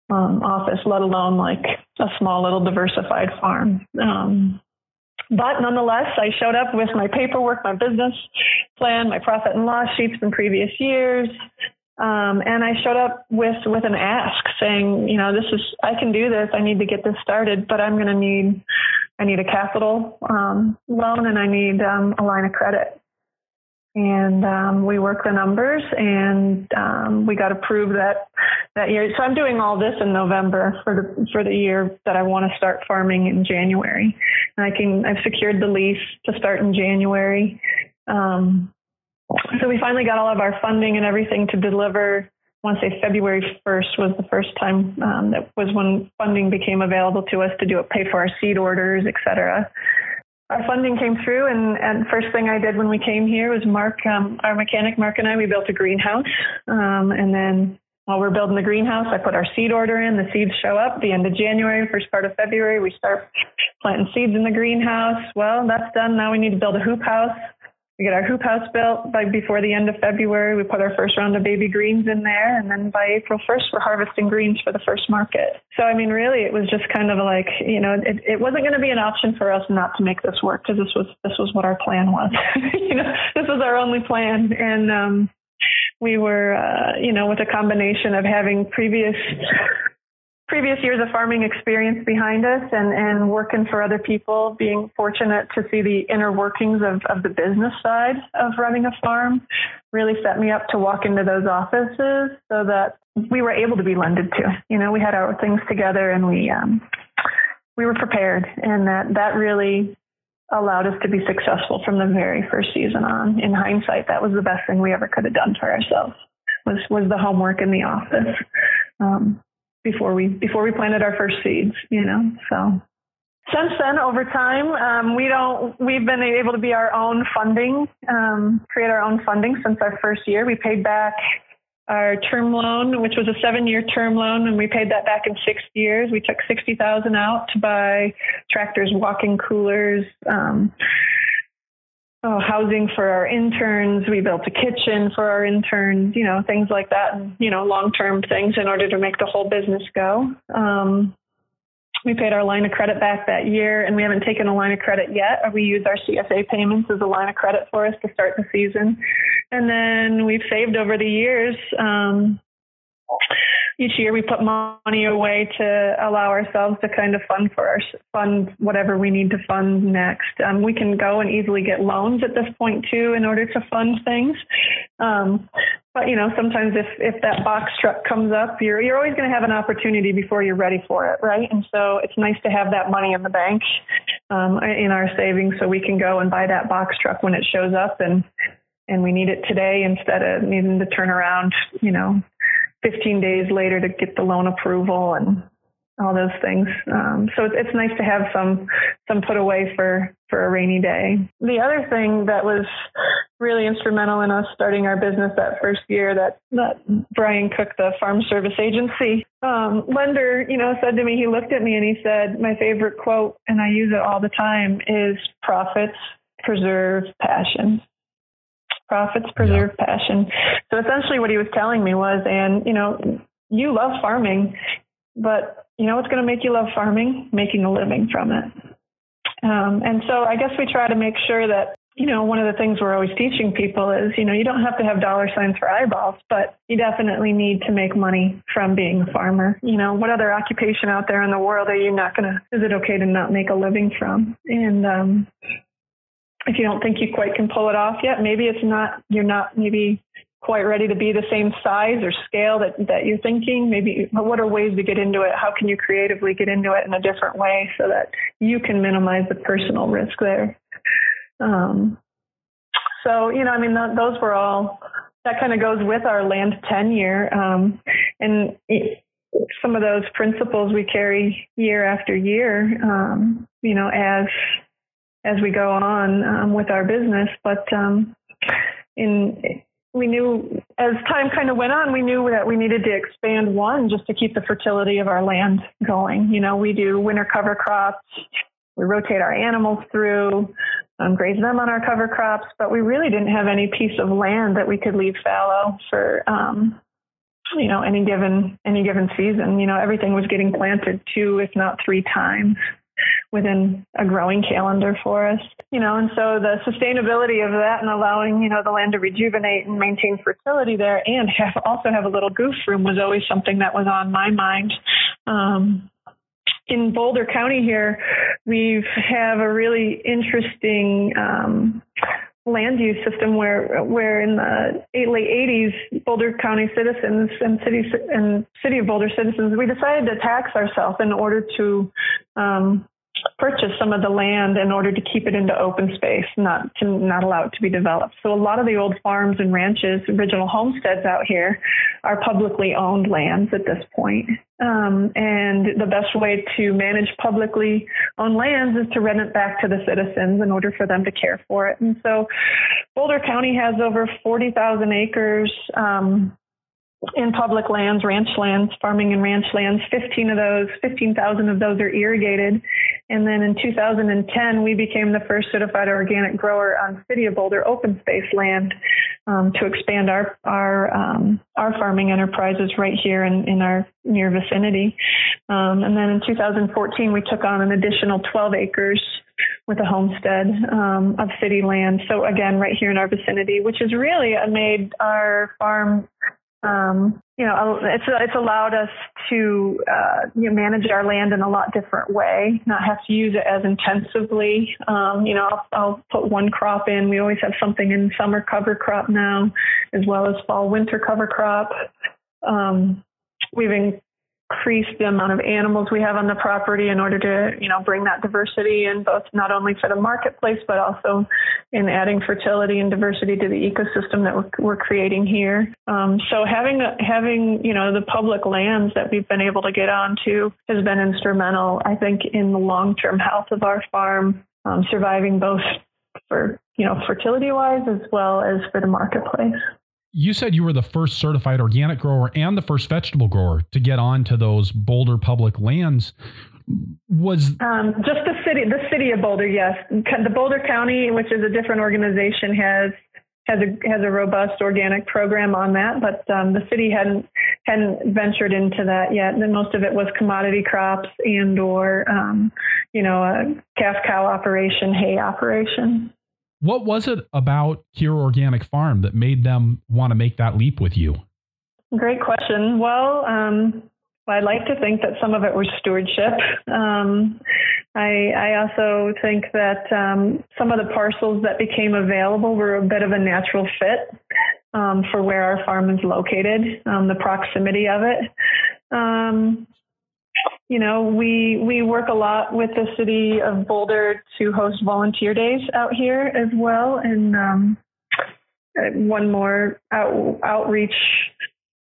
um, office, let alone like a small little diversified farm. Um, but nonetheless, I showed up with my paperwork, my business plan, my profit and loss sheets from previous years. Um, and I showed up with with an ask saying, you know, this is I can do this. I need to get this started, but I'm going to need I need a capital um, loan and I need um, a line of credit and um, we worked the numbers and um, we got approved that that year. So I'm doing all this in November for the for the year that I want to start farming in January. And I can I've secured the lease to start in January. Um, so we finally got all of our funding and everything to deliver. I want to say February 1st was the first time um, that was when funding became available to us to do it, pay for our seed orders, et cetera our funding came through, and, and first thing I did when we came here was Mark, um, our mechanic Mark and I, we built a greenhouse, um, and then while we're building the greenhouse, I put our seed order in. The seeds show up the end of January, first part of February. We start planting seeds in the greenhouse. Well, that's done. Now we need to build a hoop house. Get our hoop house built by before the end of February. We put our first round of baby greens in there, and then by April 1st, we're harvesting greens for the first market. So, I mean, really, it was just kind of like, you know, it, it wasn't going to be an option for us not to make this work because this was this was what our plan was. <laughs> you know, this was our only plan, and um, we were, uh, you know, with a combination of having previous previous years of farming experience behind us and, and working for other people, being fortunate to see the inner workings of, of the business side of running a farm really set me up to walk into those offices so that we were able to be lended to. You know, we had our things together and we um, we were prepared and that that really allowed us to be successful from the very first season on. In hindsight, that was the best thing we ever could have done for ourselves was was the homework in the office. Um, before we before we planted our first seeds, you know. So since then, over time, um, we don't we've been able to be our own funding, um, create our own funding since our first year. We paid back our term loan, which was a seven-year term loan, and we paid that back in six years. We took sixty thousand out to buy tractors, walk-in coolers. Um, oh, housing for our interns. We built a kitchen for our interns, you know, things like that, and, you know, long term things in order to make the whole business go. Um, we paid our line of credit back that year, and we haven't taken a line of credit yet. We use our CSA payments as a line of credit for us to start the season. And then we've saved over the years. Um, each year we put money away to allow ourselves to kind of fund for our fund whatever we need to fund next. Um, we can go and easily get loans at this point too in order to fund things. Um, but you know, sometimes if if that box truck comes up, you're you're always going to have an opportunity before you're ready for it, right? And so it's nice to have that money in the bank um, in our savings, so we can go and buy that box truck when it shows up and and we need it today instead of needing to turn around, you know, 15 days later to get the loan approval and all those things. Um, so it's, it's nice to have some some put away for for a rainy day. The other thing that was really instrumental in us starting our business that first year that that Brian Cook, the Farm Service Agency um, lender, you know, said to me. He looked at me and he said, "My favorite quote, and I use it all the time, is profits preserve passion." Profits preserve yeah. passion. So essentially, what he was telling me was, and you know, you love farming, but you know what's going to make you love farming? Making a living from it. Um, and so I guess we try to make sure that you know, one of the things we're always teaching people is, you know, you don't have to have dollar signs for eyeballs, but you definitely need to make money from being a farmer. You know, what other occupation out there in the world are you not going to, is it okay to not make a living from? And, um, if you don't think you quite can pull it off yet, maybe it's not, you're not maybe quite ready to be the same size or scale that, that you're thinking. Maybe what are ways to get into it? How can you creatively get into it in a different way so that you can minimize the personal risk there? Um, so, you know, I mean, th- those were all, that kind of goes with our land tenure. Um, and some of those principles we carry year after year, um, you know, as, as we go on um, with our business. But um, in, we knew as time kind of went on, we knew that we needed to expand one just to keep the fertility of our land going. You know, we do winter cover crops, we rotate our animals through, um, graze them on our cover crops, but we really didn't have any piece of land that we could leave fallow for, um, you know, any given any given season. You know, everything was getting planted two, if not three times within a growing calendar for us. You know, and so the sustainability of that and allowing, you know, the land to rejuvenate and maintain fertility there and have also have a little goof room was always something that was on my mind. Um, in Boulder County here, we have a really interesting um, land use system where where in the late 80s Boulder County citizens and city and city of Boulder citizens we decided to tax ourselves in order to um, purchase some of the land in order to keep it into open space, not to not allow it to be developed. So a lot of the old farms and ranches, original homesteads out here, are publicly owned lands at this point. Um, and the best way to manage publicly owned lands is to rent it back to the citizens in order for them to care for it. And so Boulder County has over 40,000 acres um, in public lands, ranch lands, farming and ranch lands. 15 of those, 15,000 of those are irrigated. And then in 2010, we became the first certified organic grower on City of Boulder open space land um, to expand our our um, our farming enterprises right here in, in our near vicinity. Um, and then in 2014, we took on an additional 12 acres with a homestead um, of city land. So again, right here in our vicinity, which has really made our farm um, you know, it's it's allowed us to uh, you know, manage our land in a lot different way, not have to use it as intensively. Um, you know, I'll, I'll put one crop in. We always have something in summer cover crop now, as well as fall winter cover crop. Um, we've increase the amount of animals we have on the property in order to, you know, bring that diversity in both not only for the marketplace, but also in adding fertility and diversity to the ecosystem that we're, we're creating here. Um, so having, having, you know, the public lands that we've been able to get onto has been instrumental, I think, in the long-term health of our farm, um, surviving both for, you know, fertility wise as well as for the marketplace you said you were the first certified organic grower and the first vegetable grower to get onto those Boulder public lands. Was um, just the city, the city of Boulder? Yes, the Boulder County, which is a different organization, has has a has a robust organic program on that, but um, the city hadn't hadn't ventured into that yet. And most of it was commodity crops and or um, you know a calf cow operation, hay operation. What was it about Cure Organic Farm that made them want to make that leap with you? Great question. Well, um, I'd like to think that some of it was stewardship. Um, I, I, also think that um, some of the parcels that became available were a bit of a natural fit um, for where our farm is located, um, the proximity of it. You know, we we work a lot with the city of Boulder to host volunteer days out here as well, and um, one more out, outreach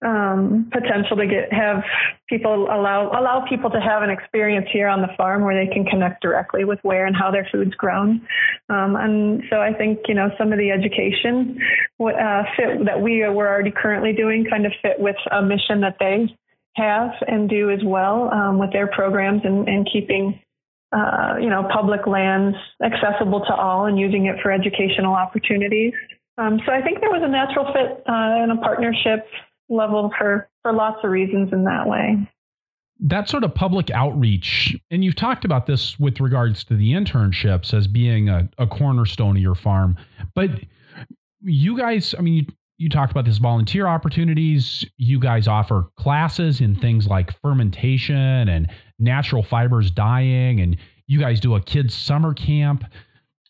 um, potential to get have people allow allow people to have an experience here on the farm where they can connect directly with where and how their food's grown. Um, and so I think you know some of the education uh, fit that we were already currently doing kind of fit with a mission that they have and do as well um, with their programs and, and keeping uh, you know public lands accessible to all and using it for educational opportunities. Um, so I think there was a natural fit uh, and a partnership level for for lots of reasons in that way. That sort of public outreach, and you've talked about this with regards to the internships as being a, a cornerstone of your farm, but you guys, I mean, you, talked about this volunteer opportunities. You guys offer classes in mm-hmm. things like fermentation and natural fibers dyeing, and you guys do a kids' summer camp.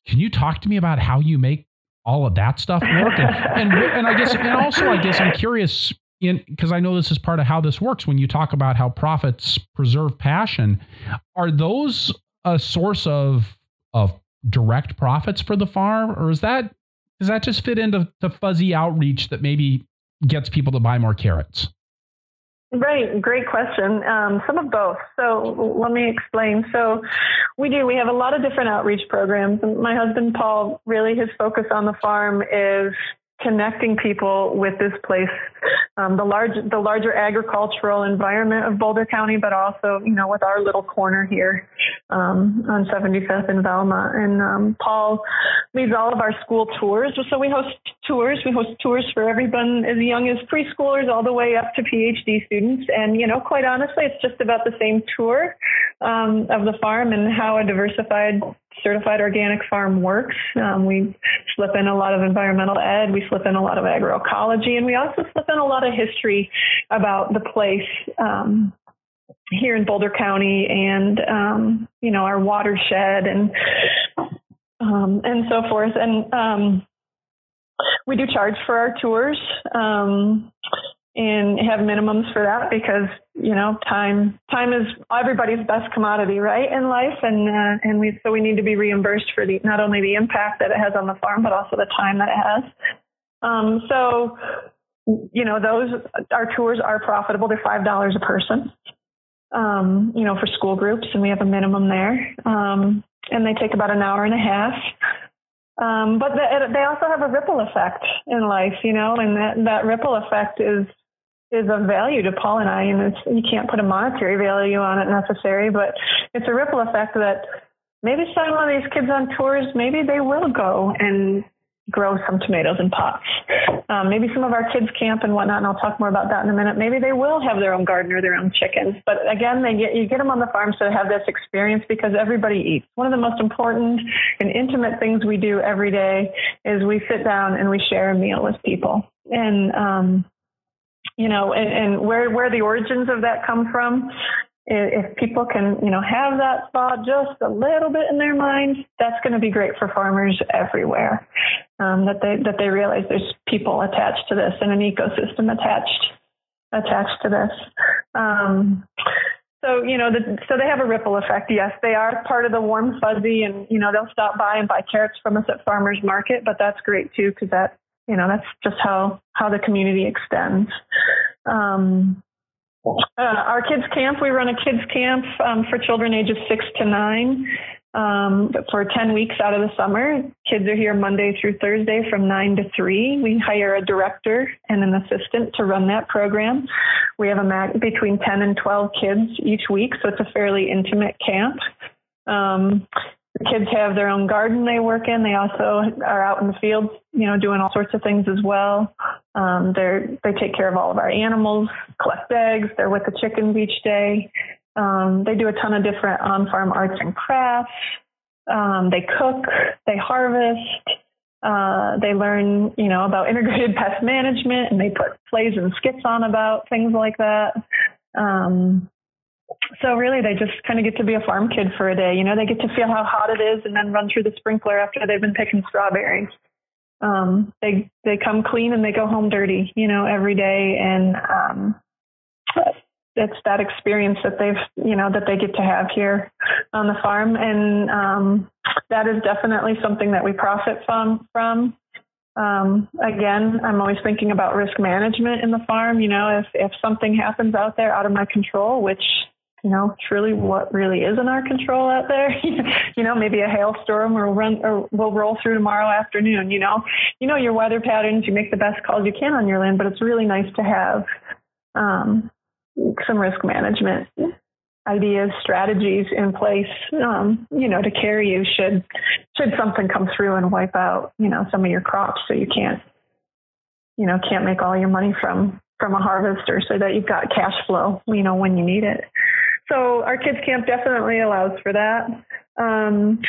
Can you talk to me about how you make all of that stuff work? And, and, and I guess, and also, I guess I'm <laughs> curious because I know this is part of how this works when you talk about how profits preserve passion. Are those a source of of direct profits for the farm, or is that does that just fit into the fuzzy outreach that maybe gets people to buy more carrots? Right, great question. Um, some of both. So let me explain. So we do. We have a lot of different outreach programs. My husband Paul, really, his focus on the farm is connecting people with this place, um, the large, the larger agricultural environment of Boulder County, but also, you know, with our little corner here um, on 75th and Valmont. And um, Paul leads all of our school tours. So we host tours. We host tours for everyone as young as preschoolers all the way up to PhD students. And you know, quite honestly, it's just about the same tour um, of the farm and how a diversified certified organic farm works. Um, we slip in a lot of environmental ed, we slip in a lot of agroecology, and we also slip in a lot of history about the place um, here in Boulder County and um, you know our watershed and um, and so forth. And um, we do charge for our tours. And have minimums for that because you know time time is everybody's best commodity right in life? And uh, and we so we need to be reimbursed for the not only the impact that it has on the farm but also the time that it has. Um, so you know those our tours are profitable. They're five dollars a person um, you know for school groups and we have a minimum there. Um, and they take about an hour and a half. Um, but the, they also have a ripple effect in life, you know, and that, that ripple effect is is of value to Paul and I, and you can't put a monetary value on it necessarily, but it's a ripple effect that maybe some of these kids on tours, maybe they will go and grow some tomatoes in pots. Um, maybe some of our kids camp and whatnot, and I'll talk more about that in a minute. Maybe they will have their own garden or their own chickens. But again, they get you get them on the farm so they have this experience because everybody eats. One of the most important and intimate things we do every day is we sit down and we share a meal with people. And um, you know, and, and where where the origins of that come from. If people can, you know, have that thought just a little bit in their mind, that's going to be great for farmers everywhere. Um, that they that they realize there's people attached to this and an ecosystem attached attached to this. Um, so you know, the, so they have a ripple effect. Yes, they are part of the warm fuzzy, and you know they'll stop by and buy carrots from us at farmers market. But that's great too because that you know that's just how how the community extends. Um, uh, our kids camp we run a kids camp um, for children ages six to nine um, for 10 weeks out of the summer. Kids are here monday through thursday from 9 to 3 we hire a director and an assistant to run that program. We have a mag- between 10 and 12 kids each week so it's a fairly intimate camp. Um, the kids have their own garden they work in. They also are out in the fields, you know, doing all sorts of things as well. Um, they're they take care of all of our animals, collect eggs. They're with the chickens each day. Um, they do a ton of different on-farm arts and crafts. Um, they cook. They harvest. Uh, they learn, you know, about integrated pest management, and they put plays and skits on about things like that. Um, so really they just kind of get to be a farm kid for a day you know? They get to feel how hot it is and then run through the sprinkler after they've been picking strawberries. Um they they come clean and they go home dirty you know every day and um it's that experience that they've you know that they get to have here on the farm and um that is definitely something that we profit from from. Um, again, I'm always thinking about risk management in the farm. You know, if if something happens out there out of my control, which you know, truly what really is in our control out there. <laughs> you know, maybe a hailstorm will run or will roll through tomorrow afternoon. You know, you know your weather patterns. You make the best calls you can on your land, but it's really nice to have um, some risk management ideas, strategies in place, um, you know, to carry you should should something come through and wipe out, you know, some of your crops, so you can't, you know, can't make all your money from from a harvester, so that you've got cash flow, you know, when you need it. So our kids camp definitely allows for that. Um,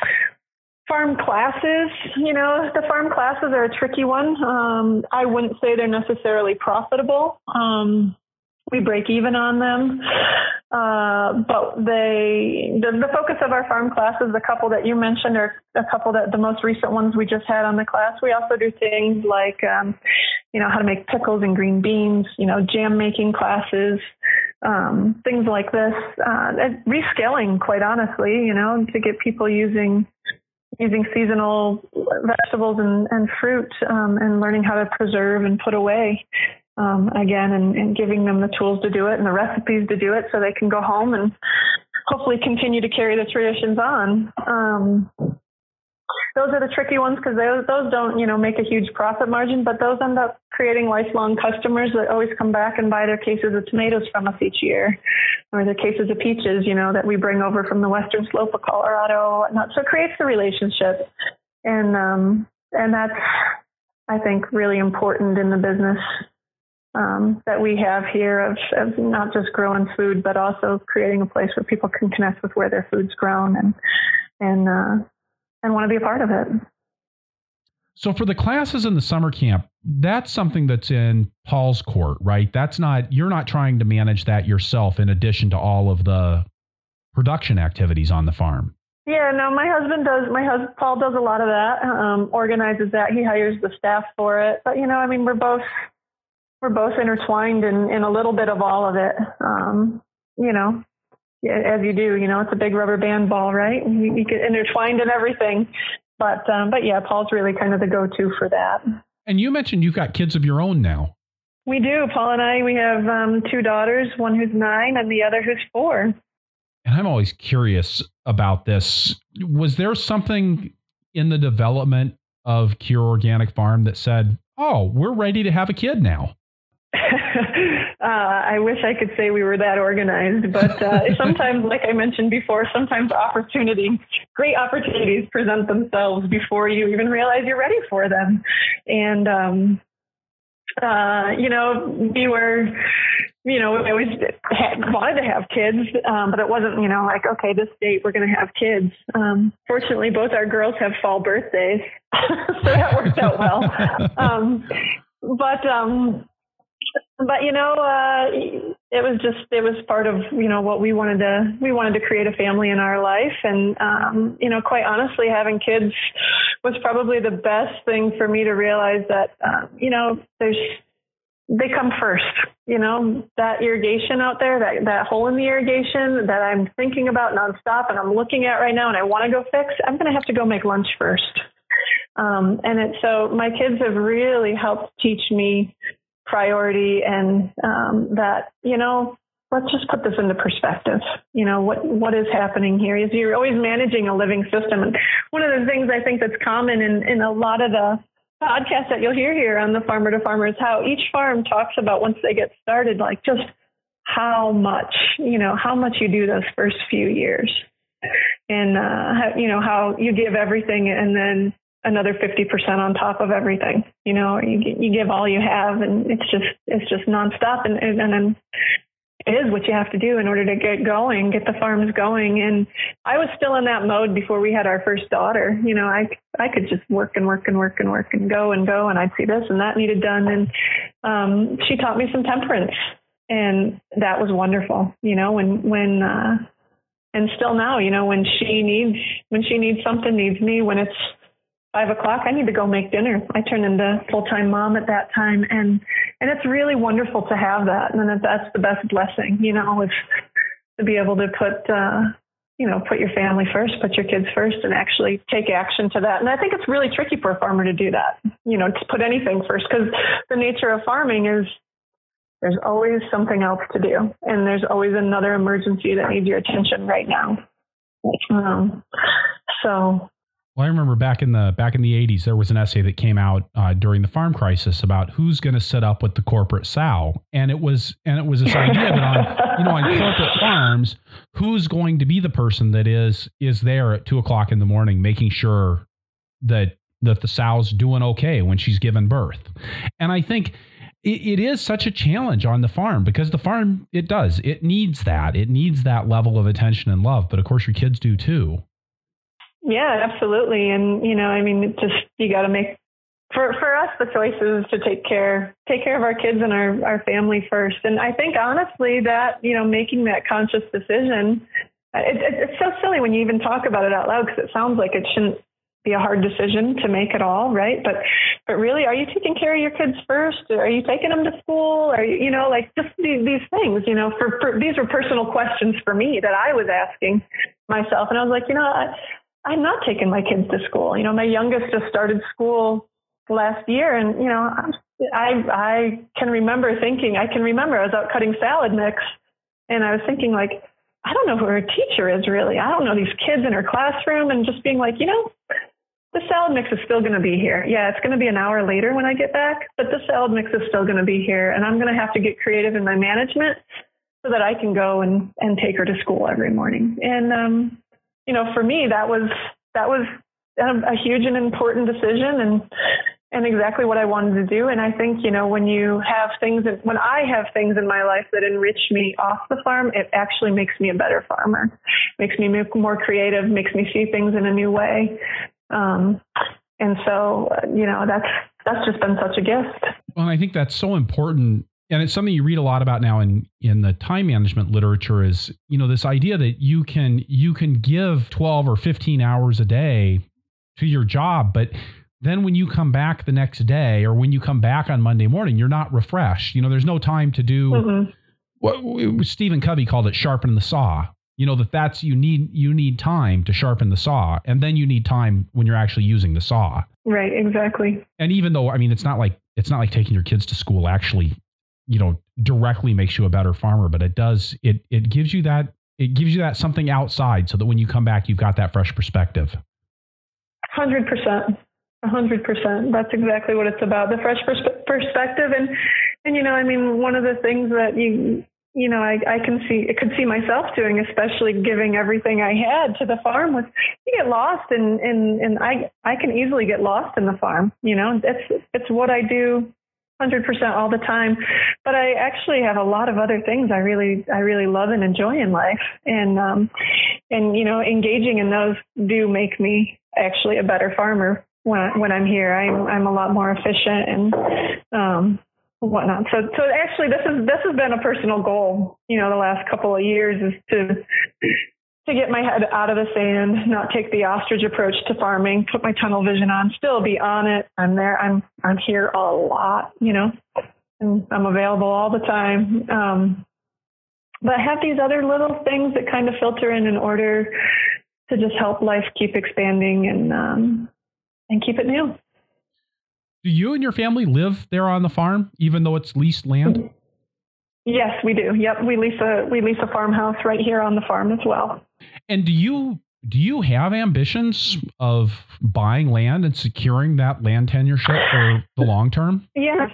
farm classes, you know, the farm classes are a tricky one. Um, I wouldn't say they're necessarily profitable. Um, we break even on them. Uh, but they, the, the, focus of our farm classes, the couple that you mentioned are a couple that the most recent ones we just had on the class. We also do things like, um, you know, how to make pickles and green beans, you know, jam making classes, um, things like this, uh, rescaling, quite honestly, you know, to get people using using seasonal vegetables and, and fruit um, and learning how to preserve and put away um, again and, and giving them the tools to do it and the recipes to do it so they can go home and hopefully continue to carry the traditions on. Um, those are the tricky ones because those those don't you know make a huge profit margin, but those end up creating lifelong customers that always come back and buy their cases of tomatoes from us each year, or their cases of peaches, you know, that we bring over from the western slope of Colorado or whatnot. So it creates the relationship, and um, and that's I think really important in the business um, that we have here of, of, not just growing food, but also creating a place where people can connect with where their food's grown and and uh, and want to be a part of it. So for the classes in the summer camp, that's something that's in Paul's court, right? That's not you're not trying to manage that yourself in addition to all of the production activities on the farm. Yeah, no, my husband does. My husband Paul does a lot of that. Um, organizes that. He hires the staff for it. But you know, I mean, we're both we're both intertwined in, in a little bit of all of it. Um, you know, as you do, you know, it's a big rubber band ball, right? You, get intertwined in everything. But um, but yeah, Paul's really kind of the go-to for that. And you mentioned you've got kids of your own now. We do. Paul and I, we have um, two daughters, one who's nine and the other who's four. And I'm always curious about this. Was there something in the development of Cure Organic Farm that said, oh, we're ready to have a kid now? <laughs> uh, I wish I could say we were that organized, but uh, <laughs> sometimes, like I mentioned before, sometimes opportunity, great opportunities present themselves before you even realize you're ready for them. And, um, uh, you know, we were, you know, we always had, wanted to have kids, um, but it wasn't, you know, like, okay, this date we're going to have kids. Um, fortunately, both our girls have fall birthdays, <laughs> so that worked out well. Um, but, um, but you know, uh, it was just it was part of you know what we wanted to we wanted to create a family in our life, and um, you know, quite honestly, having kids was probably the best thing for me to realize that um, you know there's they come first. You know, that irrigation out there, that, that hole in the irrigation that I'm thinking about nonstop and I'm looking at right now and I want to go fix, I'm going to have to go make lunch first. Um, and it, so my kids have really helped teach me priority and um, that you know let's just put this into perspective. You know what what is happening here is you're always managing a living system. And one of the things i think that's common in in a lot of the podcasts that you'll hear here on the farmer to farmer is how each farm talks about once they get started like just how much you know how much you do those first few years. And uh you know how you give everything and then another 50% on top of everything. You know, you, you give all you have and it's just, it's just nonstop. And, and, then it is what you have to do in order to get going, get the farms going. And I was still in that mode before we had our first daughter. You know, I, I could just work and work and work and work and go and go. And I'd see this and that needed done. And, um, she taught me some temperance and that was wonderful. You know, when, when, uh, and still now, you know, when she needs, when she needs something, needs me, when it's, five o'clock, I need to go make dinner. I turn into full time mom at that time, and and it's really wonderful to have that, and that's the best blessing, you know, is to be able to put. uh you know, put your family first, put your kids first, and actually take action to that. And I think it's really tricky for a farmer to do that, you know, to put anything first, because the nature of farming is there's always something else to do, and there's always another emergency that needs your attention right now. Um, so Well, I remember back in the back in the '80s, there was an essay that came out uh, during the farm crisis about who's going to sit up with the corporate sow, and it was and it was this idea that on you know on corporate farms, who's going to be the person that is is there at two o'clock in the morning, making sure that that the sow's doing okay when she's given birth, and I think it is such a challenge on the farm because the farm it does. It needs that. It needs that level of attention and love, but of course your kids do too. Yeah, absolutely. And you know, I mean, just you got to make for for us the choice is to take care take care of our kids and our our family first. And I think honestly that you know making that conscious decision, it, it, it's so silly when you even talk about it out loud because it sounds like it shouldn't be a hard decision to make at all, right? But but really, are you taking care of your kids first? Are you taking them to school? Are you you know like just these these things? You know, for, for these were personal questions for me that I was asking myself, and I was like, you know. I, I'm not taking my kids to school. You know, my youngest just started school last year, and you know, I I can remember thinking. I can remember I was out cutting salad mix, and I was thinking like, I don't know who her teacher is really. I don't know these kids in her classroom, and just being like, you know, the salad mix is still going to be here. Yeah, it's going to be an hour later when I get back, but the salad mix is still going to be here, and I'm going to have to get creative in my management so that I can go and and take her to school every morning. And um, you know, for me, that was that was a, huge and important decision, and and exactly what I wanted to do. And I think, you know, when you have things, when I have things in my life that enrich me off the farm, it actually makes me a better farmer, makes me more creative, makes me see things in a new way. Um, and so, you know, that's, that's just been such a gift. Well, I think that's so important and it's something you read a lot about now in in the time management literature is you know this idea that you can you can give 12 or 15 hours a day to your job but then when you come back the next day or when you come back on Monday morning you're not refreshed. You know there's no time to do mm-hmm. what Stephen Covey called it sharpen the saw. You know that that's you need you need time to sharpen the saw and then you need time when you're actually using the saw. Right exactly. And even though i mean it's not like it's not like taking your kids to school actually you know directly makes you a better farmer but it does it it gives you that it gives you that something outside so that when you come back you've got that fresh perspective. 100% 100% that's exactly what it's about the fresh pers- perspective. And and you know i mean one of the things that you you know I, I can see I could see myself doing especially giving everything i had to the farm was you get lost and and and i i can easily get lost in the farm you know? It's it's what i do 100% all the time. But i actually have a lot of other things i really i really love and enjoy in life. And um and you know engaging in those do make me actually a better farmer when I, when i'm here. I'm i'm a lot more efficient and um whatnot. So so actually this is this has been a personal goal you know the last couple of years is to to get my head out of the sand, not take the ostrich approach to farming, put my tunnel vision on, still be on it. I'm there. I'm I'm here a lot, you know, and I'm available all the time. Um, but I have these other little things that kind of filter in in order to just help life keep expanding and um, and keep it new. Do you and your family live there on the farm, even though it's leased land? Yes, we do. Yep, we lease a we lease a farmhouse right here on the farm as well. And do you do you have ambitions of buying land and securing that land tenureship for the long term? Yeah,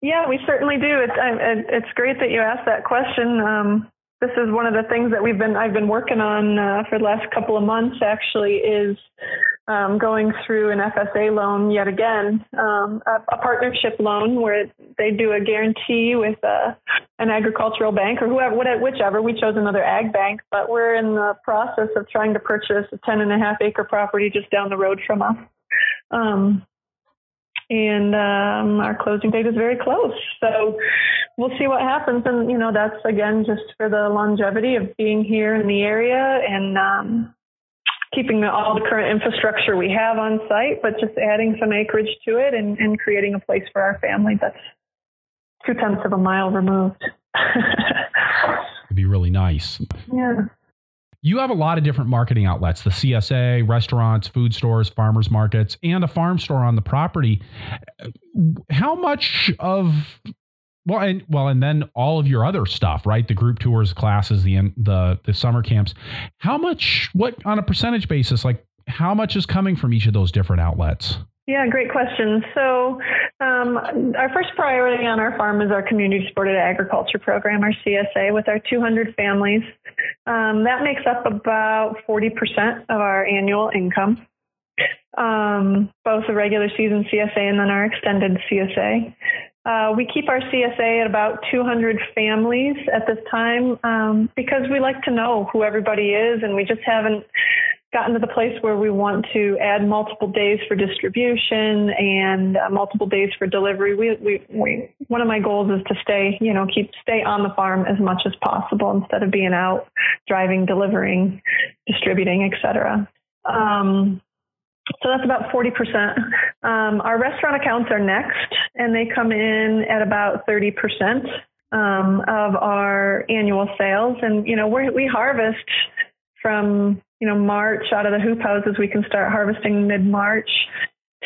yeah, we certainly do. It's it's great that you asked that question. Um, this is one of the things that we've been I've been working on uh, for the last couple of months. Actually, is um, going through an FSA loan yet again, um, a, a, partnership loan where they do a guarantee with uh, an agricultural bank or whoever, whichever. We chose another ag bank, but we're in the process of trying to purchase a 10 and a half acre property just down the road from us. Um, and um, our closing date is very close. So we'll see what happens. And, you know, that's again just for the longevity of being here in the area and, um, keeping the, all the current infrastructure we have on site, but just adding some acreage to it and, and creating a place for our family that's two tenths of a mile removed. <laughs> It'd be really nice. Yeah. You have a lot of different marketing outlets the CSA, restaurants, food stores, farmers markets, and a farm store on the property. How much of well, and well, and then all of your other stuff, right? The group tours, classes, the the the summer camps. How much? What on a percentage basis? Like, how much is coming from each of those different outlets? Yeah, great question. So, um, our first priority on our farm is our community supported agriculture program, our CSA, with our 200 families. Um, that makes up about 40% of our annual income, um, both the regular season CSA and then our extended CSA. Uh, we keep our CSA at about 200 families at this time um, because we like to know who everybody is, and we just haven't gotten to the place where we want to add multiple days for distribution and uh, multiple days for delivery. We, we, we, one of my goals is to stay, you know, keep stay on the farm as much as possible instead of being out driving, delivering, distributing, etc. Um, so that's about 40%. Um, our restaurant accounts are next, and they come in at about 30% um, of our annual sales. And, you know, we we harvest from, you know, March out of the hoop houses. We can start harvesting mid March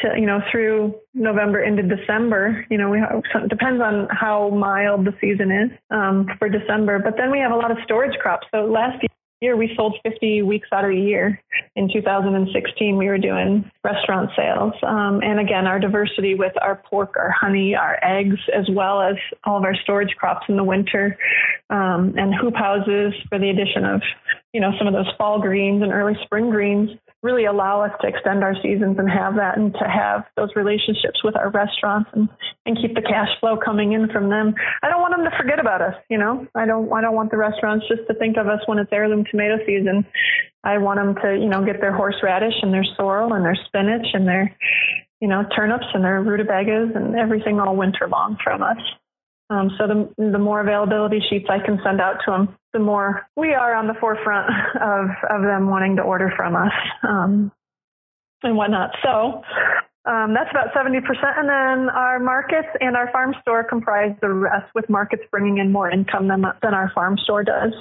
to, you know, through November into December. You know, we have, it depends on how mild the season is um, for December. But then we have a lot of storage crops. So last year, year we sold 50 weeks out of the year. In 2016, we were doing restaurant sales. Um, and again, our diversity with our pork, our honey, our eggs, as well as all of our storage crops in the winter, um, and hoop houses for the addition of, you know, some of those fall greens and early spring greens really allow us to extend our seasons and have that and to have those relationships with our restaurants and, and keep the cash flow coming in from them. I don't want them to forget about us, you know. I don't I don't want the restaurants just to think of us when it's heirloom tomato season. I want them to, you know, get their horseradish and their sorrel and their spinach and their, you know, turnips and their rutabagas and everything all winter long from us. Um, so the, the more availability sheets I can send out to them, the more we are on the forefront <laughs> of, of them wanting to order from us um, and whatnot. So um, that's about 70%. And then our markets and our farm store comprise the rest, with markets bringing in more income than, than our farm store does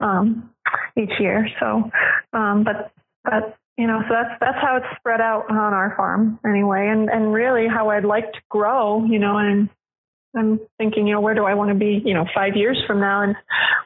um, each year. So, um, but, but you know, so that's that's how it's spread out on our farm anyway, and and really how I'd like to grow, you know, and I'm thinking, you know, where do I want to be, you know, five years from now? And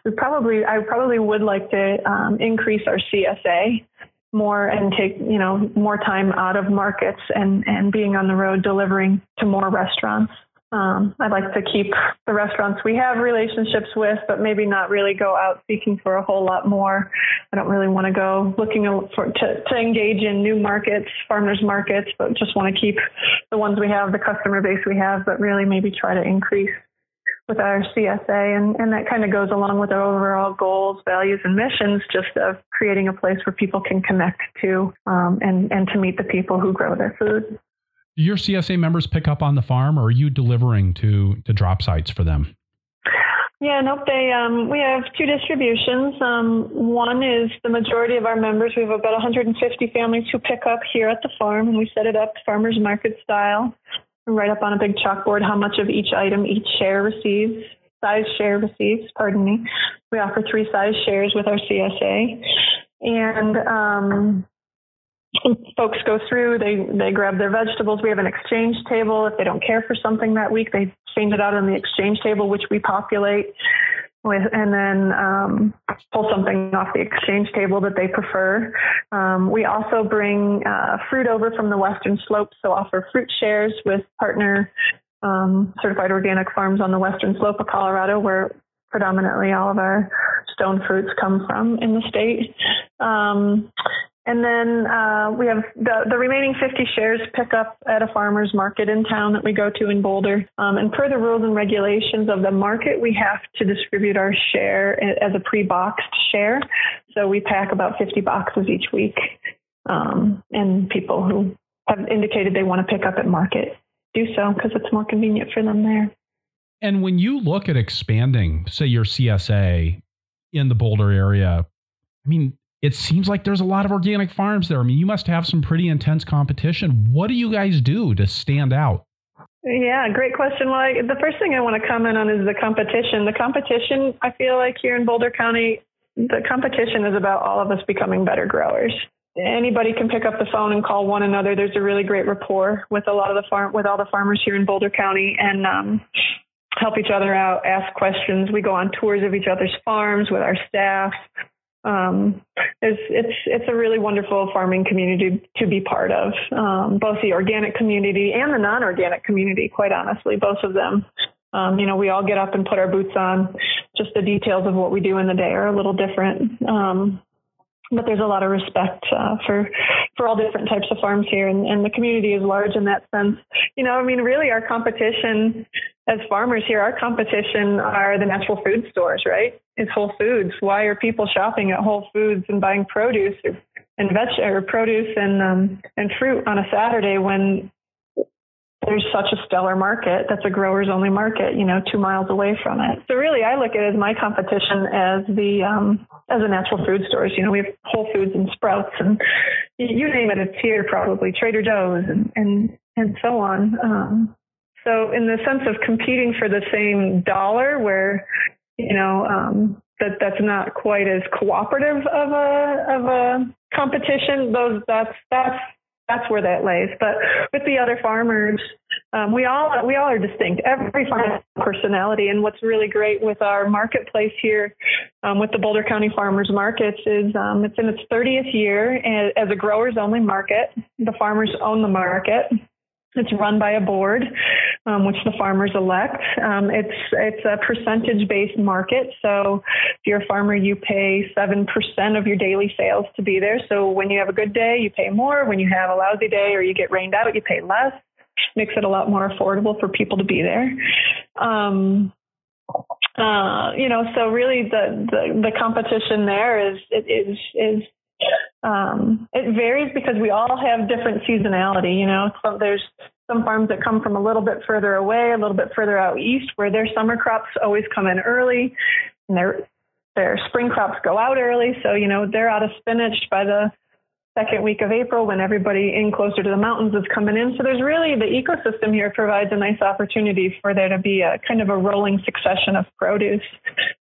we probably, I probably would like to um, increase our CSA more and take, you know, more time out of markets and, and being on the road delivering to more restaurants. Um, I'd like to keep the restaurants we have relationships with, but maybe not really go out seeking for a whole lot more. I don't really want to go looking for to, to engage in new markets, farmers markets, but just want to keep the ones we have, the customer base we have, but really maybe try to increase with our CSA. And, and that kind of goes along with our overall goals, values, and missions, just of creating a place where people can connect to um, and, and to meet the people who grow their food. Your CSA members pick up on the farm, or are you delivering to to drop sites for them? Yeah, nope. They um, we have two distributions. Um, one is the majority of our members. We have about 150 families who pick up here at the farm, and we set it up farmers market style. We write up on a big chalkboard how much of each item each share receives, size share receives. Pardon me. We offer three size shares with our CSA, and um, folks go through, they they grab their vegetables. We have an exchange table. If they don't care for something that week, they change it out on the exchange table, which we populate with, and then um, pull something off the exchange table that they prefer. Um, we also bring uh, fruit over from the western slope, so offer fruit shares with partner um, certified organic farms on the western slope of Colorado, where predominantly all of our stone fruits come from in the state. And then uh, we have the, the remaining 50 shares pick up at a farmer's market in town that we go to in Boulder. Um, and per the rules and regulations of the market, we have to distribute our share as a pre boxed share. So we pack about 50 boxes each week. Um, and people who have indicated they want to pick up at market do so because it's more convenient for them there. And when you look at expanding, say, your CSA in the Boulder area, I mean, it seems like there's a lot of organic farms there. I mean, you must have some pretty intense competition. What do you guys do to stand out? Yeah, great question. Well, I, the first thing I want to comment on is the competition. The competition, I feel like here in Boulder County, the competition is about all of us becoming better growers. Anybody can pick up the phone and call one another. There's a really great rapport with a lot of the farm with all the farmers here in Boulder County, and um, help each other out, ask questions. We go on tours of each other's farms with our staff um, it's it's it's a really wonderful farming community to be part of. Um, both the organic community and the non-organic community, quite honestly, both of them. Um, you know, we all get up and put our boots on. Just the details of what we do in the day are a little different. Um, but there's a lot of respect uh, for for all different types of farms here, and, and the community is large in that sense. You know, I mean, really, our competition as farmers here, our competition are the natural food stores, right? It's Whole Foods. Why are people shopping at Whole Foods and buying produce and veg or produce and um, and fruit on a Saturday when there's such a stellar market that's a growers only market, you know, two miles away from it. So really I look at it as my competition as the um as a natural food stores. You know, we have Whole Foods and Sprouts and you name it, it's here probably, Trader Joe's and and, and so on. Um so in the sense of competing for the same dollar where, you know, um that that's not quite as cooperative of a of a competition, those that's that's that's where that lays. But with the other farmers, um, we all we all are distinct. Every farm has personality, and what's really great with our marketplace here, um, with the Boulder County Farmers Markets, is um, it's in its 30th year as a growers only market. The farmers own the market. It's run by a board, um, which the farmers elect. Um, it's it's a percentage based market. So if you're a farmer, you pay seven percent of your daily sales to be there. So when you have a good day, you pay more. When you have a lousy day or you get rained out, you pay less. Makes it a lot more affordable for people to be there. Um, uh, you know, so really the, the, the competition there is is is um, it varies because we all have different seasonality. You know, so there's some farms that come from a little bit further away, a little bit further out east, where their summer crops always come in early, and their their spring crops go out early. So you know they're out of spinach by the second week of April when everybody in closer to the mountains is coming in. So there's really the ecosystem here provides a nice opportunity for there to be a kind of a rolling succession of produce.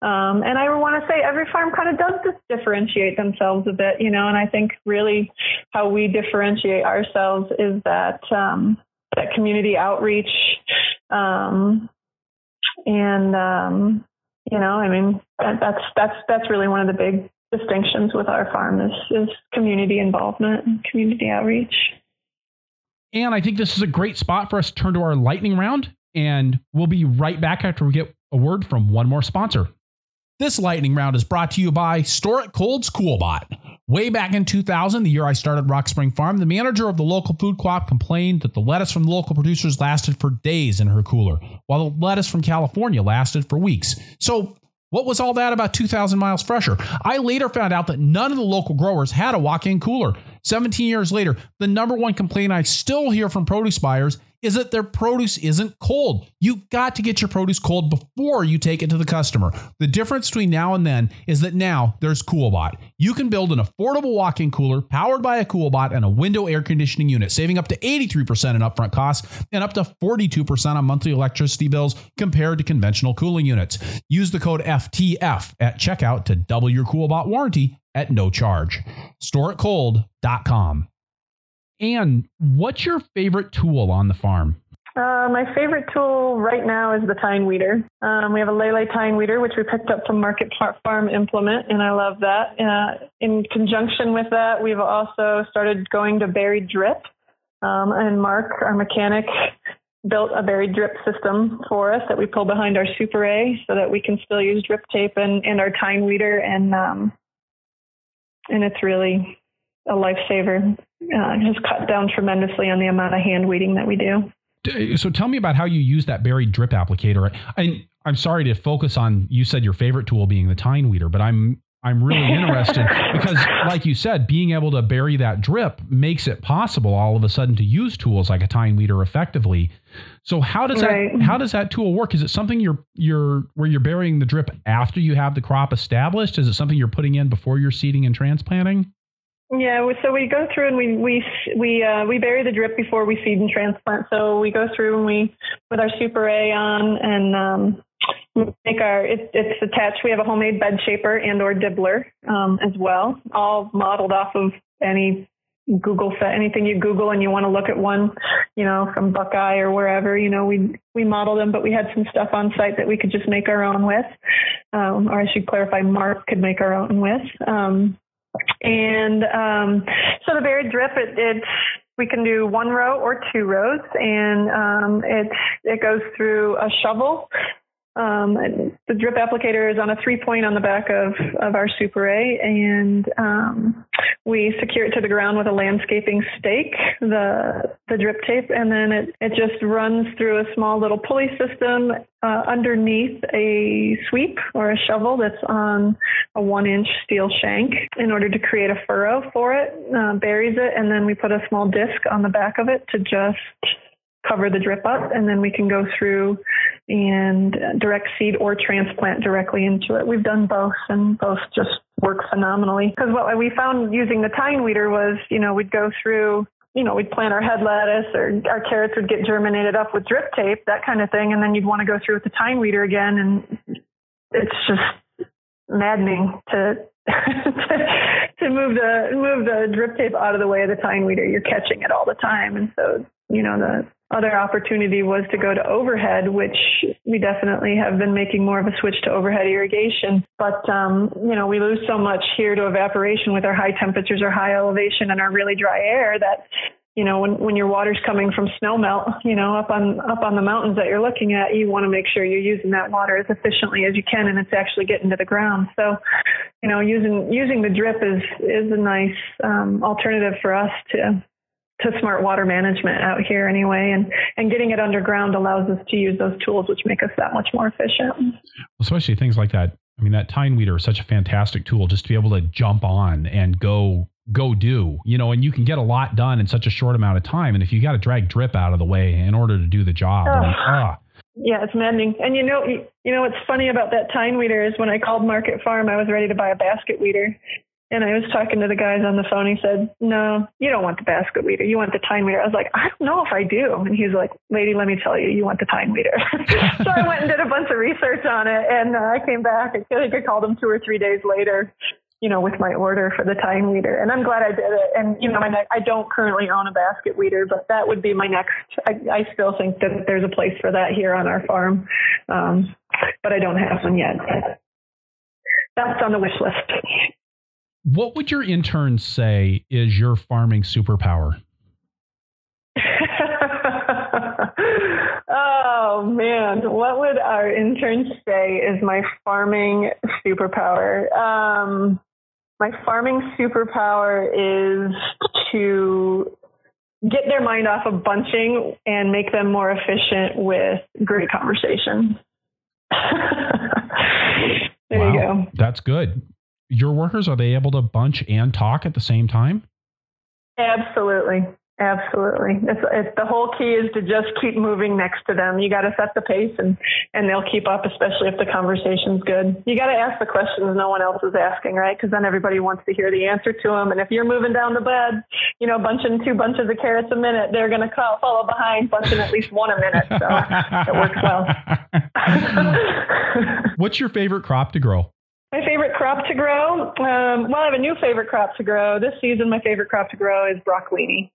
Um, and I want to say every farm kind of does differentiate themselves a bit, you know, and I think really how we differentiate ourselves is that, um, that community outreach, um, and, um, you know, I mean, that's, that's, that's really one of the big distinctions with our farm is, is community involvement and community outreach. And I think this is a great spot for us to turn to our lightning round. And we'll be right back after we get a word from one more sponsor. This lightning round is brought to you by Store It Cold's Coolbot. Way back in 2000, the year I started Rock Spring Farm, the manager of the local food co-op complained that the lettuce from the local producers lasted for days in her cooler, while the lettuce from California lasted for weeks. So what was all that about 2,000 miles fresher? I later found out that none of the local growers had a walk in cooler. 17 years later, the number one complaint I still hear from produce buyers is that their produce isn't cold. You've got to get your produce cold before you take it to the customer. The difference between now and then is that now there's Coolbot. You can build an affordable walk-in cooler powered by a Coolbot and a window air conditioning unit, saving up to 83% in upfront costs and up to 42% on monthly electricity bills compared to conventional cooling units. Use the code FTF at checkout to double your Coolbot warranty at no charge. StoreItCold.com. And what's your favorite tool on the farm? Uh, my favorite tool right now is the tine weeder. Um, we have a Lely tine weeder, which we picked up from Market Farm Implement, and I love that. Uh, in conjunction with that, we've also started going to buried drip. Um, and Mark, our mechanic, built a buried drip system for us that we pull behind our Super A so that we can still use drip tape and, and our tine weeder. And, um, and it's really a lifesaver. Uh, has cut down tremendously on the amount of hand weeding that we do. So tell me about how you use that buried drip applicator. I, I'm sorry to focus on you said your favorite tool being the tine weeder, but I'm I'm really <laughs> interested because, like you said, being able to bury that drip makes it possible all of a sudden to use tools like a tine weeder effectively. So how does right. that how does that tool work? Is it something you're you're where you're burying the drip after you have the crop established? Is it something you're putting in before you're seeding and transplanting? Yeah, so we go through and we we we uh, we bury the drip before we seed and transplant. So we go through and we with our Super A on and um, make our it, it's attached. We have a homemade bed shaper and or dibbler um, as well, all modeled off of any Google set anything you Google and you want to look at one, you know, from Buckeye or wherever, you know, we we model them, but we had some stuff on site that we could just make our own with, um, or I should clarify, Mark could make our own with. Um, and um, so the buried drip, it, it's we can do one row or two rows, and um, it it goes through a shovel um, the drip applicator is on a three point on the back of, of our Super A, and um, we secure it to the ground with a landscaping stake, the the drip tape, and then it, it just runs through a small little pulley system uh, underneath a sweep or a shovel that's on a one inch steel shank in order to create a furrow for it, uh, buries it, and then we put a small disc on the back of it to just cover the drip up, and then we can go through and direct seed or transplant directly into it. We've done both, and both just work phenomenally. Because what we found using the tine weeder was, you know, we'd go through you know, we'd plant our head lettuce or our carrots would get germinated up with drip tape, that kind of thing. And then you'd want to go through with the tine weeder again. And it's just maddening to, <laughs> to move the, move the drip tape out of the way of the tine weeder. You're catching it all the time. And so, you know, the, other opportunity was to go to overhead, which we definitely have been making more of a switch to overhead irrigation. But, um, you know, we lose so much here to evaporation with our high temperatures or high elevation and our really dry air that, you know, when, when your water's coming from snow melt, you know, up on, up on the mountains that you're looking at, you want to make sure you're using that water as efficiently as you can and it's actually getting to the ground. So, you know, using, using the drip is, is a nice, um, alternative for us to, to smart water management out here anyway and and getting it underground allows us to use those tools which make us that much more efficient. Especially things like that. I mean that tine weeder is such a fantastic tool just to be able to jump on and go go do you know and you can get a lot done in such a short amount of time. And if you got to drag drip out of the way in order to do the job mean, ah. yeah it's maddening and you know you know what's funny about that tine weeder is when i called market farm i was ready to buy a basket weeder and I was talking to the guys on the phone. He said, No, you don't want the basket weeder. You want the tine weeder. I was like, I don't know if I do. And he's like, Lady, let me tell you, you want the tine weeder. <laughs> so I went and did a bunch of research on it. And uh, I came back. I think I called him two or three days later, you know, with my order for the tine weeder. And I'm glad I did it. And, you know, my ne- I don't currently own a basket weeder, but that would be my next. I, I still think that there's a place for that here on our farm. Um, but I don't have one yet. That's on the wish list. What would your interns say is your farming superpower? <laughs> oh man, what would our interns say is my farming superpower? Um, my farming superpower is to get their mind off of bunching and make them more efficient with great conversation. <laughs> there wow, you go. That's good your workers are they able to bunch and talk at the same time? Absolutely. Absolutely. It's, it's the whole key is to just keep moving next to them. You got to set the pace and, and they'll keep up, especially if the conversation's good. You got to ask the questions no one else is asking, right? Because then everybody wants to hear the answer to them. And if you're moving down the bed, you know, bunching two bunches of carrots a minute, they're going to follow behind bunching at least one a minute. So it works well. <laughs> <laughs> What's your favorite crop to grow? My favorite crop to grow? Um, well, I have a new favorite crop to grow. This season, my favorite crop to grow is broccolini.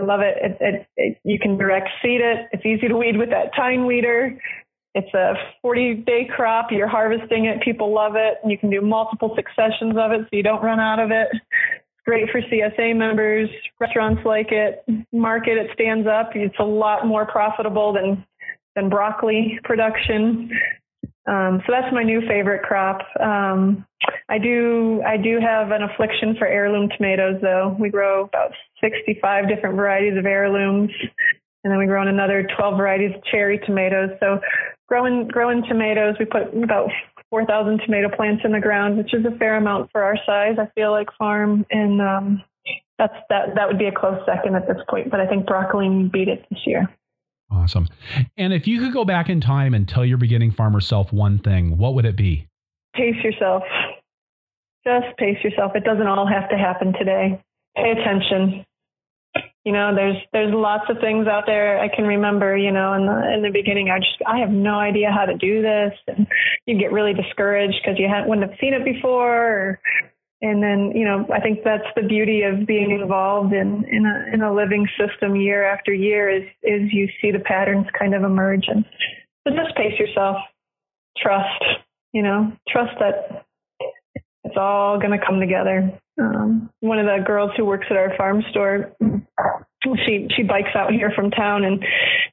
I love it. It, it, it. You can direct seed it. It's easy to weed with that tine weeder. It's a 40 day crop. You're harvesting it. People love it. You can do multiple successions of it so you don't run out of it. It's great for CSA members. Restaurants like it. Market, it stands up. It's a lot more profitable than, than broccoli production. Um, so that's my new favorite crop. Um, I do I do have an affliction for heirloom tomatoes though. We grow about 65 different varieties of heirlooms, and then we grow another 12 varieties of cherry tomatoes. So growing growing tomatoes, we put about 4,000 tomato plants in the ground, which is a fair amount for our size. I feel like farm, and um, that's that that would be a close second at this point. But I think broccoli beat it this year. Awesome. And if you could go back in time and tell your beginning farmer self one thing, what would it be? Pace yourself. Just pace yourself. It doesn't all have to happen today. Pay attention. You know, there's there's lots of things out there I can remember. You know, in the in the beginning, I just I have no idea how to do this, and you get really discouraged because you wouldn't have seen it before, or and then you know I think that's the beauty of being involved in in a in a living system year after year is is you see the patterns kind of emerge and so just pace yourself, trust, you know, trust that it's all going to come together. Um, one of the girls who works at our farm store, she she bikes out here from town and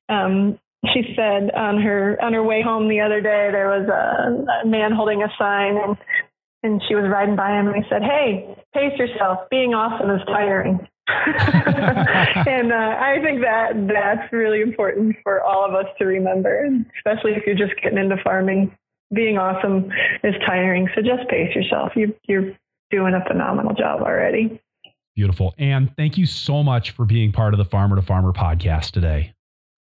um, she said on her on her way home the other day there was a, a man holding a sign and and she was riding by him and he said, "Hey, pace yourself. Being awesome is tiring." <laughs> and uh, I think that that's really important for all of us to remember, especially if you're just getting into farming. Being awesome is tiring, so just pace yourself. You, you're doing a phenomenal job already. Beautiful. And thank you so much for being part of the Farmer to Farmer podcast today.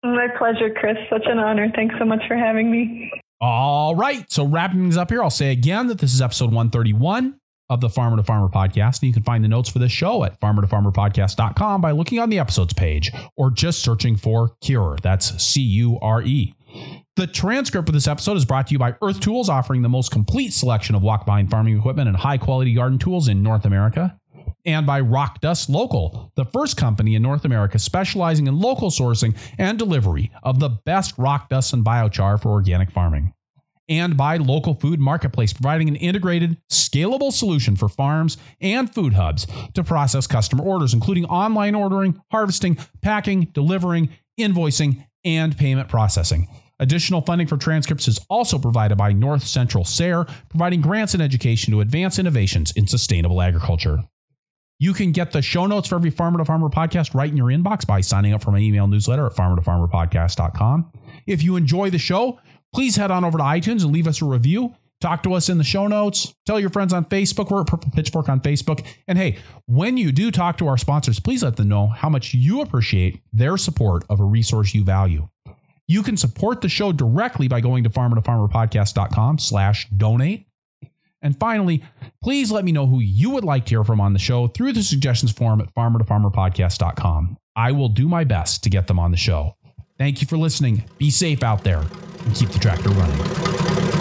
My pleasure, Chris. Such an honor. Thanks so much for having me. All right. So, wrapping things up here, I'll say again that this is episode 131 of the Farmer to Farmer podcast. And you can find the notes for this show at farmer to farmer podcast.com by looking on the episodes page or just searching for Cure. That's C U R E. The transcript for this episode is brought to you by Earth Tools, offering the most complete selection of walk behind farming equipment and high quality garden tools in North America. And by Rock Dust Local, the first company in North America specializing in local sourcing and delivery of the best rock dust and biochar for organic farming and by Local Food Marketplace, providing an integrated, scalable solution for farms and food hubs to process customer orders, including online ordering, harvesting, packing, delivering, invoicing, and payment processing. Additional funding for transcripts is also provided by North Central SARE, providing grants and education to advance innovations in sustainable agriculture. You can get the show notes for every Farmer to Farmer podcast right in your inbox by signing up for my email newsletter at farmertofarmerpodcast.com. If you enjoy the show, please head on over to iTunes and leave us a review. Talk to us in the show notes. Tell your friends on Facebook. We're at Purple Pitchfork on Facebook. And hey, when you do talk to our sponsors, please let them know how much you appreciate their support of a resource you value. You can support the show directly by going to farmertofarmerpodcast.com slash donate. And finally, please let me know who you would like to hear from on the show through the suggestions form at farmertofarmerpodcast.com. I will do my best to get them on the show. Thank you for listening. Be safe out there and keep the tractor running.